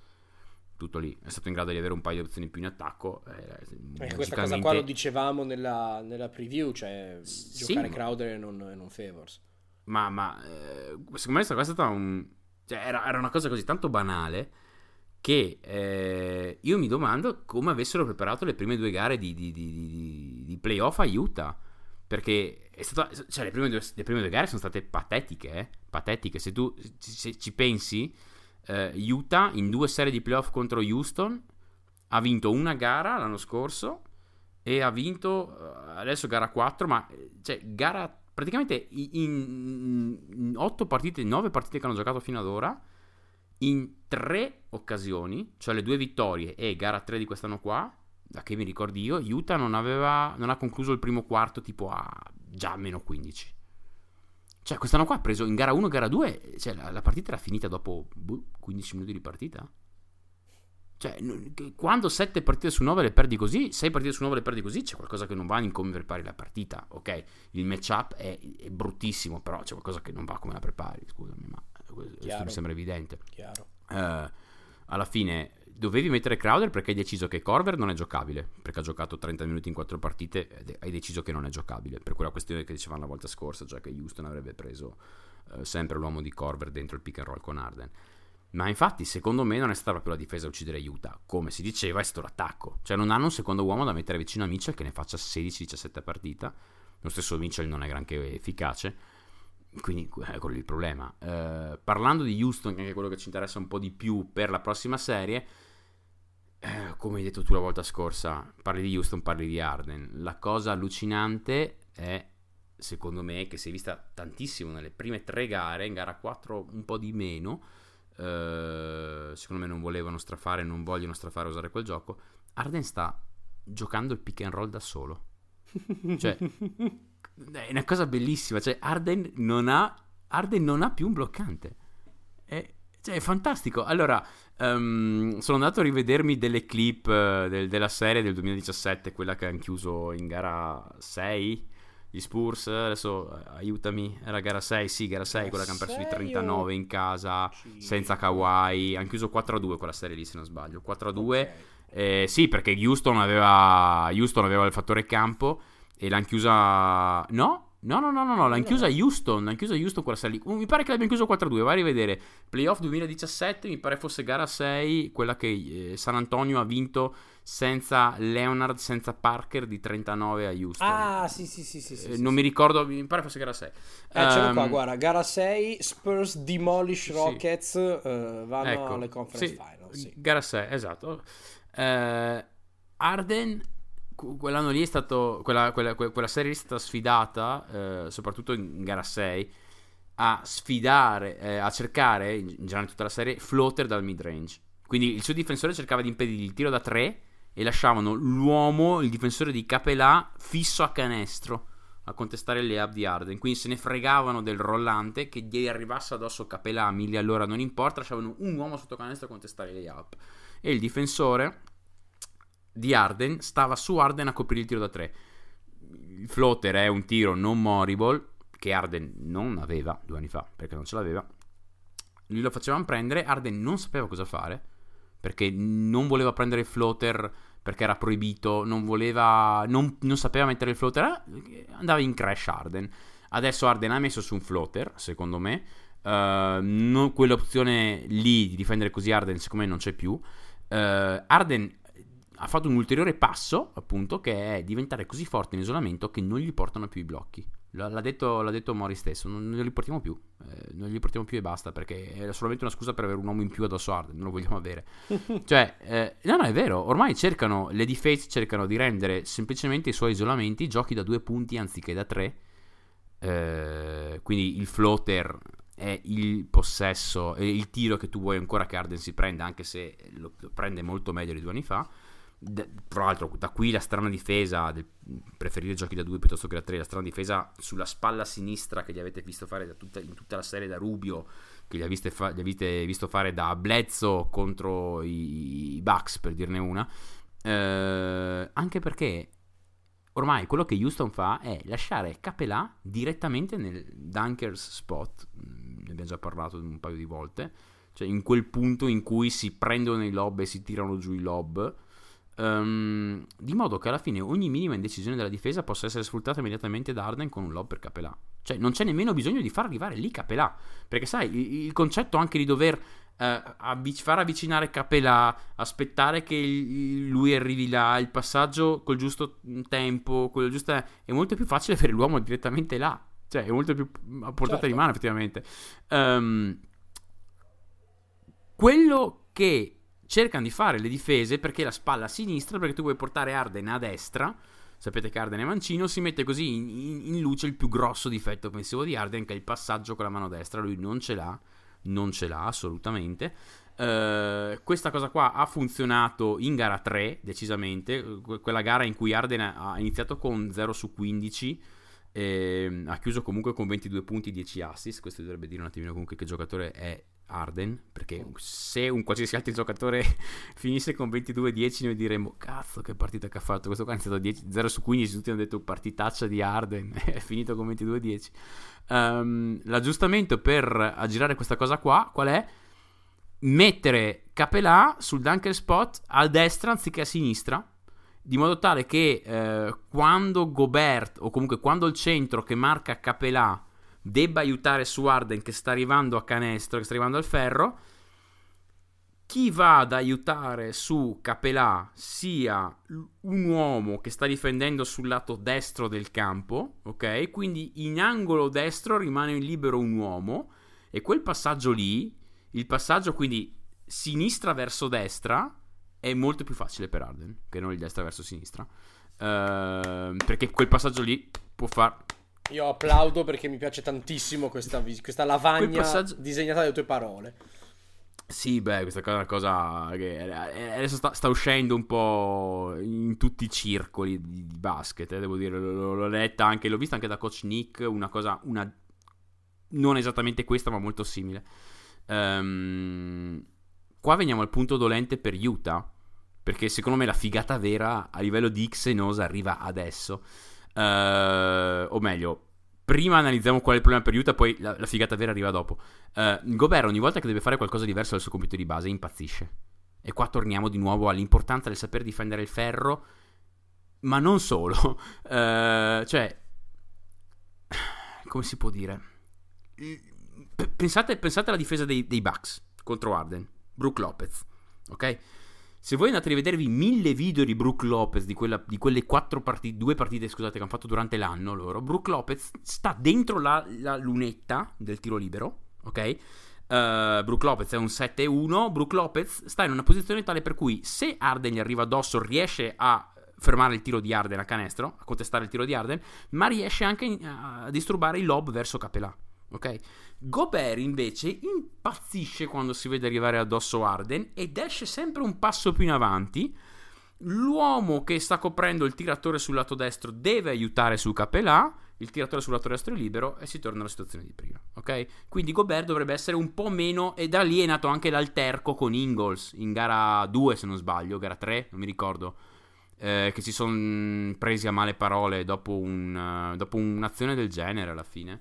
S2: tutto lì. È stato in grado di avere un paio di opzioni più in attacco.
S1: Eh, e questa cosa qua lo dicevamo nella, nella preview, cioè sì, giocare ma... Crowder e non, non Favors.
S2: Ma, ma eh, secondo me questa è stata un... Cioè, era, era, una cosa così tanto banale che eh, io mi domando come avessero preparato le prime due gare di, di, di, di playoff a Utah. Perché stata, cioè, le, prime due, le, prime due, gare sono state patetiche, eh? patetiche. Se tu se ci pensi, eh, Utah in due serie di playoff contro Houston. Ha vinto una gara l'anno scorso e ha vinto eh, adesso gara 4 ma cioè gara praticamente in, in 8 partite 9 partite che hanno giocato fino ad ora in tre occasioni cioè le due vittorie e gara 3 di quest'anno qua da che mi ricordi io Utah non, aveva, non ha concluso il primo quarto tipo a già meno 15 cioè, quest'anno qua ha preso in gara 1, gara 2, cioè la, la partita era finita dopo boh, 15 minuti di partita. Cioè, quando 7 partite su 9 le perdi così, 6 partite su 9 le perdi così, c'è qualcosa che non va in come prepari la partita. Ok, il matchup è, è bruttissimo, però c'è qualcosa che non va come la prepari. Scusami, ma questo mi sembra evidente.
S1: Chiaro.
S2: Uh, alla fine dovevi mettere Crowder perché hai deciso che Corver non è giocabile, perché ha giocato 30 minuti in 4 partite e hai deciso che non è giocabile, per quella questione che dicevamo la volta scorsa, cioè che Houston avrebbe preso eh, sempre l'uomo di Corver dentro il pick and roll con Arden. Ma infatti, secondo me, non è stata proprio la difesa a uccidere Utah. Come si diceva, è stato l'attacco. Cioè, non hanno un secondo uomo da mettere vicino a Mitchell che ne faccia 16-17 partita. Lo stesso Mitchell non è granché efficace. Quindi è quello il problema. Eh, parlando di Houston, che è quello che ci interessa un po' di più per la prossima serie, eh, come hai detto tu la volta scorsa, parli di Houston, parli di Arden. La cosa allucinante è, secondo me, che si è vista tantissimo nelle prime tre gare, in gara 4 un po' di meno. Eh, secondo me non volevano strafare, non vogliono strafare usare quel gioco. Arden sta giocando il pick and roll da solo. Cioè, è una cosa bellissima. Cioè, Arden non ha, Arden non ha più un bloccante. Cioè, è fantastico. Allora, um, sono andato a rivedermi delle clip uh, del, della serie del 2017, quella che hanno chiuso in gara 6 gli Spurs, adesso eh, aiutami, era gara 6, sì, gara 6, quella che hanno perso di 39 in casa, 5. senza Kawhi, hanno chiuso 4-2 quella serie lì se non sbaglio, 4-2, okay. eh, sì perché Houston aveva, Houston aveva il fattore campo e l'hanno chiusa, no? No, no, no, no, no, l'hanno chiusa Houston, l'hanno chiusa Houston quella serie lì. Mi pare che l'abbiano chiuso 4-2, vai a rivedere. Playoff 2017, mi pare fosse gara 6, quella che eh, San Antonio ha vinto senza Leonard, senza Parker di 39 a Houston.
S1: Ah, sì, sì, sì, sì, sì,
S2: eh,
S1: sì
S2: Non
S1: sì.
S2: mi ricordo, mi pare fosse gara 6.
S1: Eh, um, ce l'ho qua, ehm, guarda, gara 6, Spurs demolish Rockets, uh, vanno ecco, alle conference
S2: sì,
S1: final.
S2: Gara 6, esatto. Uh, Arden quell'anno lì è stato quella, quella, quella serie è stata sfidata eh, soprattutto in gara 6 a sfidare eh, a cercare in generale tutta la serie floater dal mid range. Quindi il suo difensore cercava di impedire il tiro da 3 e lasciavano l'uomo il difensore di Capelà fisso a canestro a contestare le up di Arden. Quindi se ne fregavano del rollante che gli arrivasse addosso Capelà a mille all'ora non importa lasciavano un uomo sotto canestro a contestare le up. E il difensore di Arden stava su Arden a coprire il tiro da 3. Il floater è un tiro non moribile che Arden non aveva due anni fa perché non ce l'aveva. Lo facevano prendere, Arden non sapeva cosa fare perché non voleva prendere il floater perché era proibito, non voleva, non, non sapeva mettere il floater, eh, andava in crash Arden. Adesso Arden ha messo su un floater, secondo me. Uh, non, quell'opzione lì di difendere così Arden, secondo me, non c'è più. Uh, Arden ha fatto un ulteriore passo, appunto, che è diventare così forte in isolamento che non gli portano più i blocchi. L'ha detto, l'ha detto Mori stesso, non, non li portiamo più, eh, non li portiamo più e basta, perché è solamente una scusa per avere un uomo in più addosso a Arden, non lo vogliamo avere. cioè, eh, no, no, è vero, ormai cercano, le difese cercano di rendere semplicemente i suoi isolamenti giochi da due punti anziché da tre, eh, quindi il floater è il possesso, è il tiro che tu vuoi ancora che Arden si prenda, anche se lo, lo prende molto meglio di due anni fa tra l'altro da qui la strana difesa del, preferire giochi da 2 piuttosto che da 3 la strana difesa sulla spalla sinistra che gli avete visto fare tutta, in tutta la serie da Rubio che gli avete, fa, gli avete visto fare da Blezzo contro i, i Bucks per dirne una. Eh, anche perché ormai quello che Houston fa è lasciare Capelà direttamente nel dunkers spot. Ne abbiamo già parlato un paio di volte. Cioè in quel punto in cui si prendono i lob e si tirano giù i lob Um, di modo che alla fine ogni minima indecisione della difesa possa essere sfruttata immediatamente da Arden con un lob per Capelà. Cioè, non c'è nemmeno bisogno di far arrivare lì Capelà. Perché, sai, il, il concetto anche di dover uh, avvic- far avvicinare Capelà, aspettare che il, lui arrivi là, il passaggio col giusto tempo, quello giusto, è molto più facile avere l'uomo direttamente là. Cioè, è molto più a portata certo. di mano, effettivamente. Um, quello che cercano di fare le difese perché la spalla a sinistra, perché tu vuoi portare Arden a destra. Sapete che Arden è mancino, si mette così in, in, in luce il più grosso difetto offensivo di Arden, che è il passaggio con la mano destra. Lui non ce l'ha, non ce l'ha assolutamente. Uh, questa cosa qua ha funzionato in gara 3, decisamente. quella gara in cui Arden ha iniziato con 0 su 15. Eh, ha chiuso comunque con 22 punti 10 assist. Questo dovrebbe dire un attimino comunque che giocatore è Arden, perché se un qualsiasi altro giocatore finisse con 22-10 noi diremmo cazzo che partita che ha fatto, questo qua è iniziato 10, 0 su 15, tutti hanno detto partitaccia di Arden, è finito con 22-10. Um, ehm, l'aggiustamento per aggirare questa cosa qua, qual è? Mettere Capelà sul dunker spot a destra anziché a sinistra, di modo tale che eh, quando Gobert, o comunque quando il centro che marca Capelà debba aiutare su Arden che sta arrivando a canestro, che sta arrivando al ferro, chi va ad aiutare su Capelà sia un uomo che sta difendendo sul lato destro del campo, ok? Quindi in angolo destro rimane libero un uomo e quel passaggio lì, il passaggio quindi sinistra verso destra, è molto più facile per Arden che non il destra verso sinistra. Uh, perché quel passaggio lì può far
S1: io applaudo perché mi piace tantissimo questa, questa lavagna passaggio... disegnata dalle tue parole.
S2: Sì, beh, questa è una cosa che adesso sta, sta, uscendo un po' in tutti i circoli di, di basket, eh, devo dire, l'ho, l'ho, letta anche, l'ho vista anche da coach Nick, una cosa, una, non esattamente questa, ma molto simile. Um, qua veniamo al punto dolente per Utah, perché secondo me la figata vera a livello di X e Nos arriva adesso. Uh, o meglio, prima analizziamo qual è il problema per Utah, poi la, la figata vera arriva dopo. Uh, Gobert ogni volta che deve fare qualcosa di diverso dal suo compito di base impazzisce. E qua torniamo di nuovo all'importanza del saper difendere il ferro, ma non solo. Uh, cioè, come si può dire? Pensate, pensate alla difesa dei, dei Bucks contro Arden, Brook Lopez, ok? Se voi andate a rivedervi mille video di Brook Lopez, di, quella, di quelle quattro partite, due partite scusate, che hanno fatto durante l'anno loro, Brook Lopez sta dentro la, la lunetta del tiro libero, ok? Uh, Brook Lopez è un 7-1. Brook Lopez sta in una posizione tale per cui se Arden gli arriva addosso riesce a fermare il tiro di Arden a canestro, a contestare il tiro di Arden, ma riesce anche a disturbare il lob verso Capelà. Ok? Gobert invece impazzisce quando si vede arrivare addosso Arden ed esce sempre un passo più in avanti. L'uomo che sta coprendo il tiratore sul lato destro deve aiutare su Capelà, il tiratore sul lato destro è libero e si torna alla situazione di prima. Ok? Quindi Gobert dovrebbe essere un po' meno. E da lì è nato anche l'alterco con Ingalls in gara 2, se non sbaglio, gara 3, non mi ricordo. Eh, che si sono presi a male parole dopo, un, uh, dopo un'azione del genere alla fine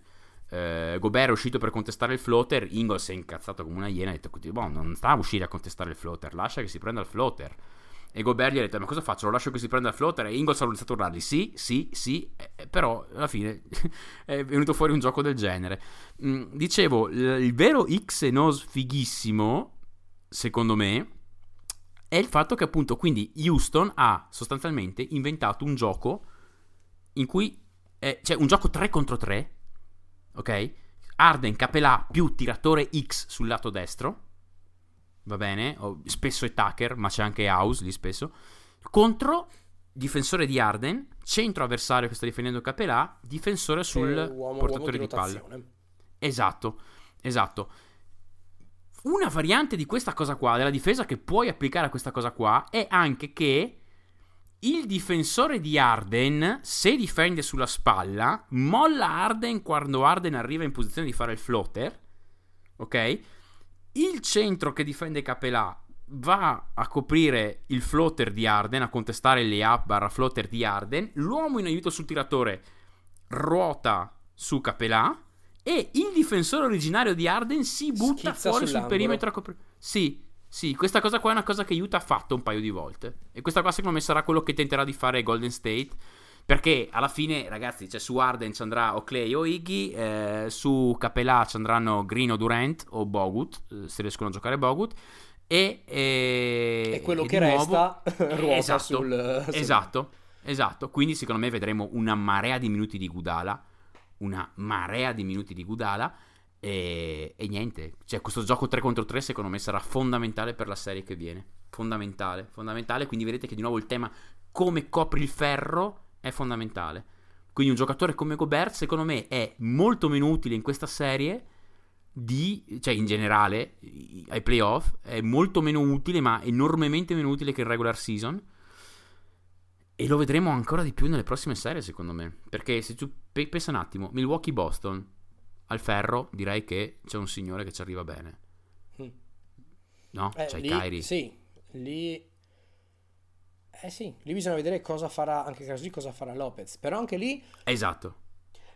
S2: eh, Gobert è uscito per contestare il floater, Ingles è incazzato come una iena e ha detto, boh, non sta a uscire a contestare il floater, lascia che si prenda il floater. E Gobert gli ha detto, ma cosa faccio? Lo lascio che si prenda il floater? E Ingles ha iniziato a urlargli, sì, sì, sì, eh, però alla fine è venuto fuori un gioco del genere. Mm, dicevo, il, il vero X e Nos fighissimo, secondo me, è il fatto che appunto quindi Houston ha sostanzialmente inventato un gioco in cui, è, cioè un gioco 3 contro 3 ok? Arden Capelà più tiratore X sul lato destro, va bene? Spesso è Tucker, ma c'è anche House lì spesso. Contro difensore di Arden, centro avversario che sta difendendo Capelà, difensore sul uomo, portatore uomo di, di palle. Esatto, esatto. Una variante di questa cosa qua, della difesa che puoi applicare a questa cosa qua, è anche che il difensore di Arden, se difende sulla spalla, molla Arden quando Arden arriva in posizione di fare il floater. Ok? Il centro che difende Capelà va a coprire il floater di Arden, a contestare le up barra floater di Arden. L'uomo in aiuto sul tiratore ruota su Capelà. E il difensore originario di Arden si butta Schizza fuori sul perimetro a coprire. Sì, sì, questa cosa qua è una cosa che Utah ha fatto un paio di volte. E questa qua secondo me sarà quello che tenterà di fare Golden State. Perché alla fine, ragazzi, cioè, su Arden ci andrà o Clay o Iggy, eh, su Capelà ci andranno Green o Durant o Bogut, eh, se riescono a giocare Bogut. E, e,
S1: e quello e che resta ruota
S2: esatto,
S1: sul,
S2: sul... Esatto, esatto. Quindi secondo me vedremo una marea di minuti di Gudala. Una marea di minuti di Gudala. E, e, niente, cioè questo gioco 3 contro 3 secondo me sarà fondamentale per la serie che viene. Fondamentale, fondamentale. Quindi vedete che di nuovo il tema come copri il ferro è fondamentale. Quindi un giocatore come Gobert secondo me è molto meno utile in questa serie di, cioè in generale ai playoff, è molto meno utile ma enormemente meno utile che in regular season. E lo vedremo ancora di più nelle prossime serie secondo me. Perché se tu pensa un attimo, Milwaukee-Boston al ferro direi che c'è un signore che ci arriva bene. Mm. No? Eh, c'è lì, Kairi.
S1: Sì, lì... Eh sì, lì bisogna vedere cosa farà, anche così cosa farà Lopez. Però anche lì...
S2: Esatto.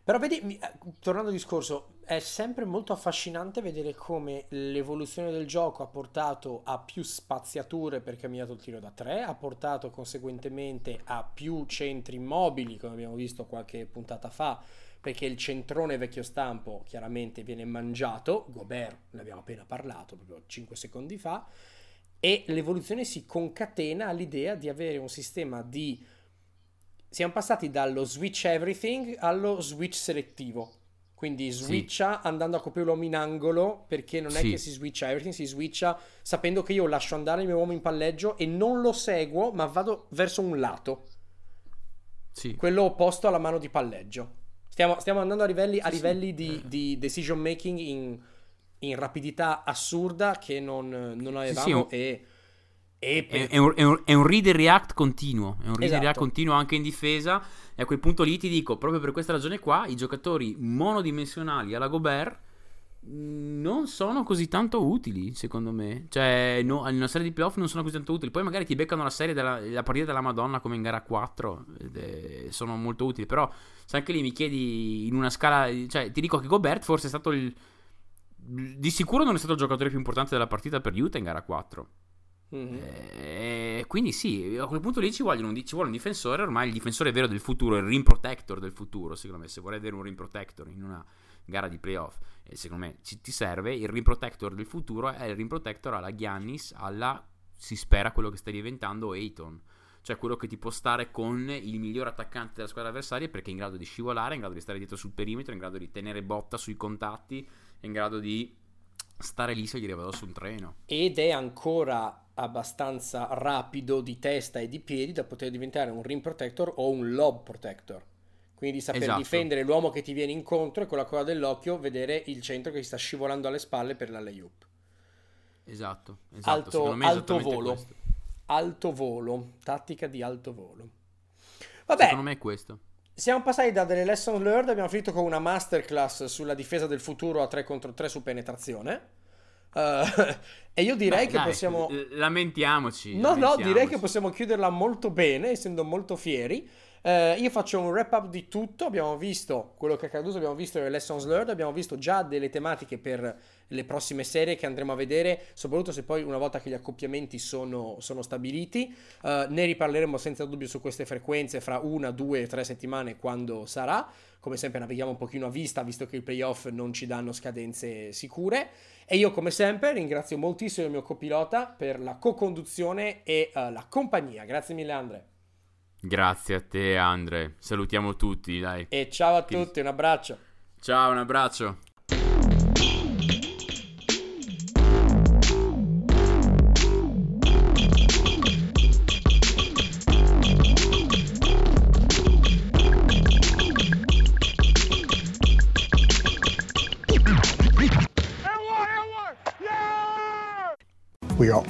S1: Però vedi, eh, tornando al discorso, è sempre molto affascinante vedere come l'evoluzione del gioco ha portato a più spaziature perché ha cambiato il tiro da tre, ha portato conseguentemente a più centri immobili, come abbiamo visto qualche puntata fa, perché il centrone vecchio stampo chiaramente viene mangiato, Gobert ne abbiamo appena parlato proprio 5 secondi fa, e l'evoluzione si concatena all'idea di avere un sistema di... Siamo passati dallo switch everything allo switch selettivo. Quindi switcha sì. andando a coprire l'uomo in angolo perché non è sì. che si switcha everything, si switcha sapendo che io lascio andare il mio uomo in palleggio e non lo seguo ma vado verso un lato. Sì. Quello opposto alla mano di palleggio. Stiamo, stiamo andando a livelli, a livelli di, di, decision making in in rapidità assurda che non, non avevamo e...
S2: e per... è, un, è, un, è, un, read and react continuo, è un read esatto. and react continuo anche in difesa. E a quel punto lì ti dico, proprio per questa ragione qua, i giocatori monodimensionali alla Gobert non sono così tanto utili, secondo me. Cioè, no, in una serie di playoff non sono così tanto utili. Poi magari ti beccano la serie della la partita della Madonna come in gara 4. È, sono molto utili. Però, se anche lì mi chiedi in una scala. Cioè, ti dico che Gobert forse è stato il. Di sicuro non è stato il giocatore più importante della partita per Utah in gara 4. Mm-hmm. E quindi sì, a quel punto lì ci, vogliono, ci vuole un difensore. Ormai il difensore vero del futuro, il rim protector del futuro. Secondo me, se vorrei avere un rim protector in una gara di playoff, e secondo me ci, ti serve il rim protector del futuro. È il rim protector alla Giannis, alla si spera quello che sta diventando Ayton. Cioè quello che ti può stare con il miglior attaccante della squadra avversaria perché è in grado di scivolare, è in grado di stare dietro sul perimetro, è in grado di tenere botta sui contatti, è in grado di stare lì se gli arriva su un treno.
S1: Ed è ancora abbastanza rapido di testa e di piedi da poter diventare un rim protector o un lob protector. Quindi saper esatto. difendere l'uomo che ti viene incontro e con la coda dell'occhio vedere il centro che ti sta scivolando alle spalle per la layup.
S2: Esatto, esatto.
S1: Alto, alto volo. Questo. Alto volo, tattica di alto volo. Vabbè.
S2: Secondo me è questo.
S1: Siamo passati da delle lesson learned, abbiamo finito con una masterclass sulla difesa del futuro a 3 contro 3 su penetrazione. Uh, e io direi Beh, che dai, possiamo.
S2: Lamentiamoci.
S1: No, lamentiamoci. no, direi che possiamo chiuderla molto bene, essendo molto fieri. Uh, io faccio un wrap up di tutto. Abbiamo visto quello che è accaduto, abbiamo visto le lessons learned, abbiamo visto già delle tematiche per le prossime serie che andremo a vedere, soprattutto se poi una volta che gli accoppiamenti sono, sono stabiliti. Uh, ne riparleremo senza dubbio su queste frequenze fra una, due, tre settimane quando sarà. Come sempre navighiamo un pochino a vista, visto che i playoff non ci danno scadenze sicure. E io, come sempre, ringrazio moltissimo il mio copilota per la co-conduzione e uh, la compagnia. Grazie mille, Andre.
S2: Grazie a te, Andre. Salutiamo tutti, dai.
S1: E ciao a tutti, un abbraccio.
S2: Ciao, un abbraccio.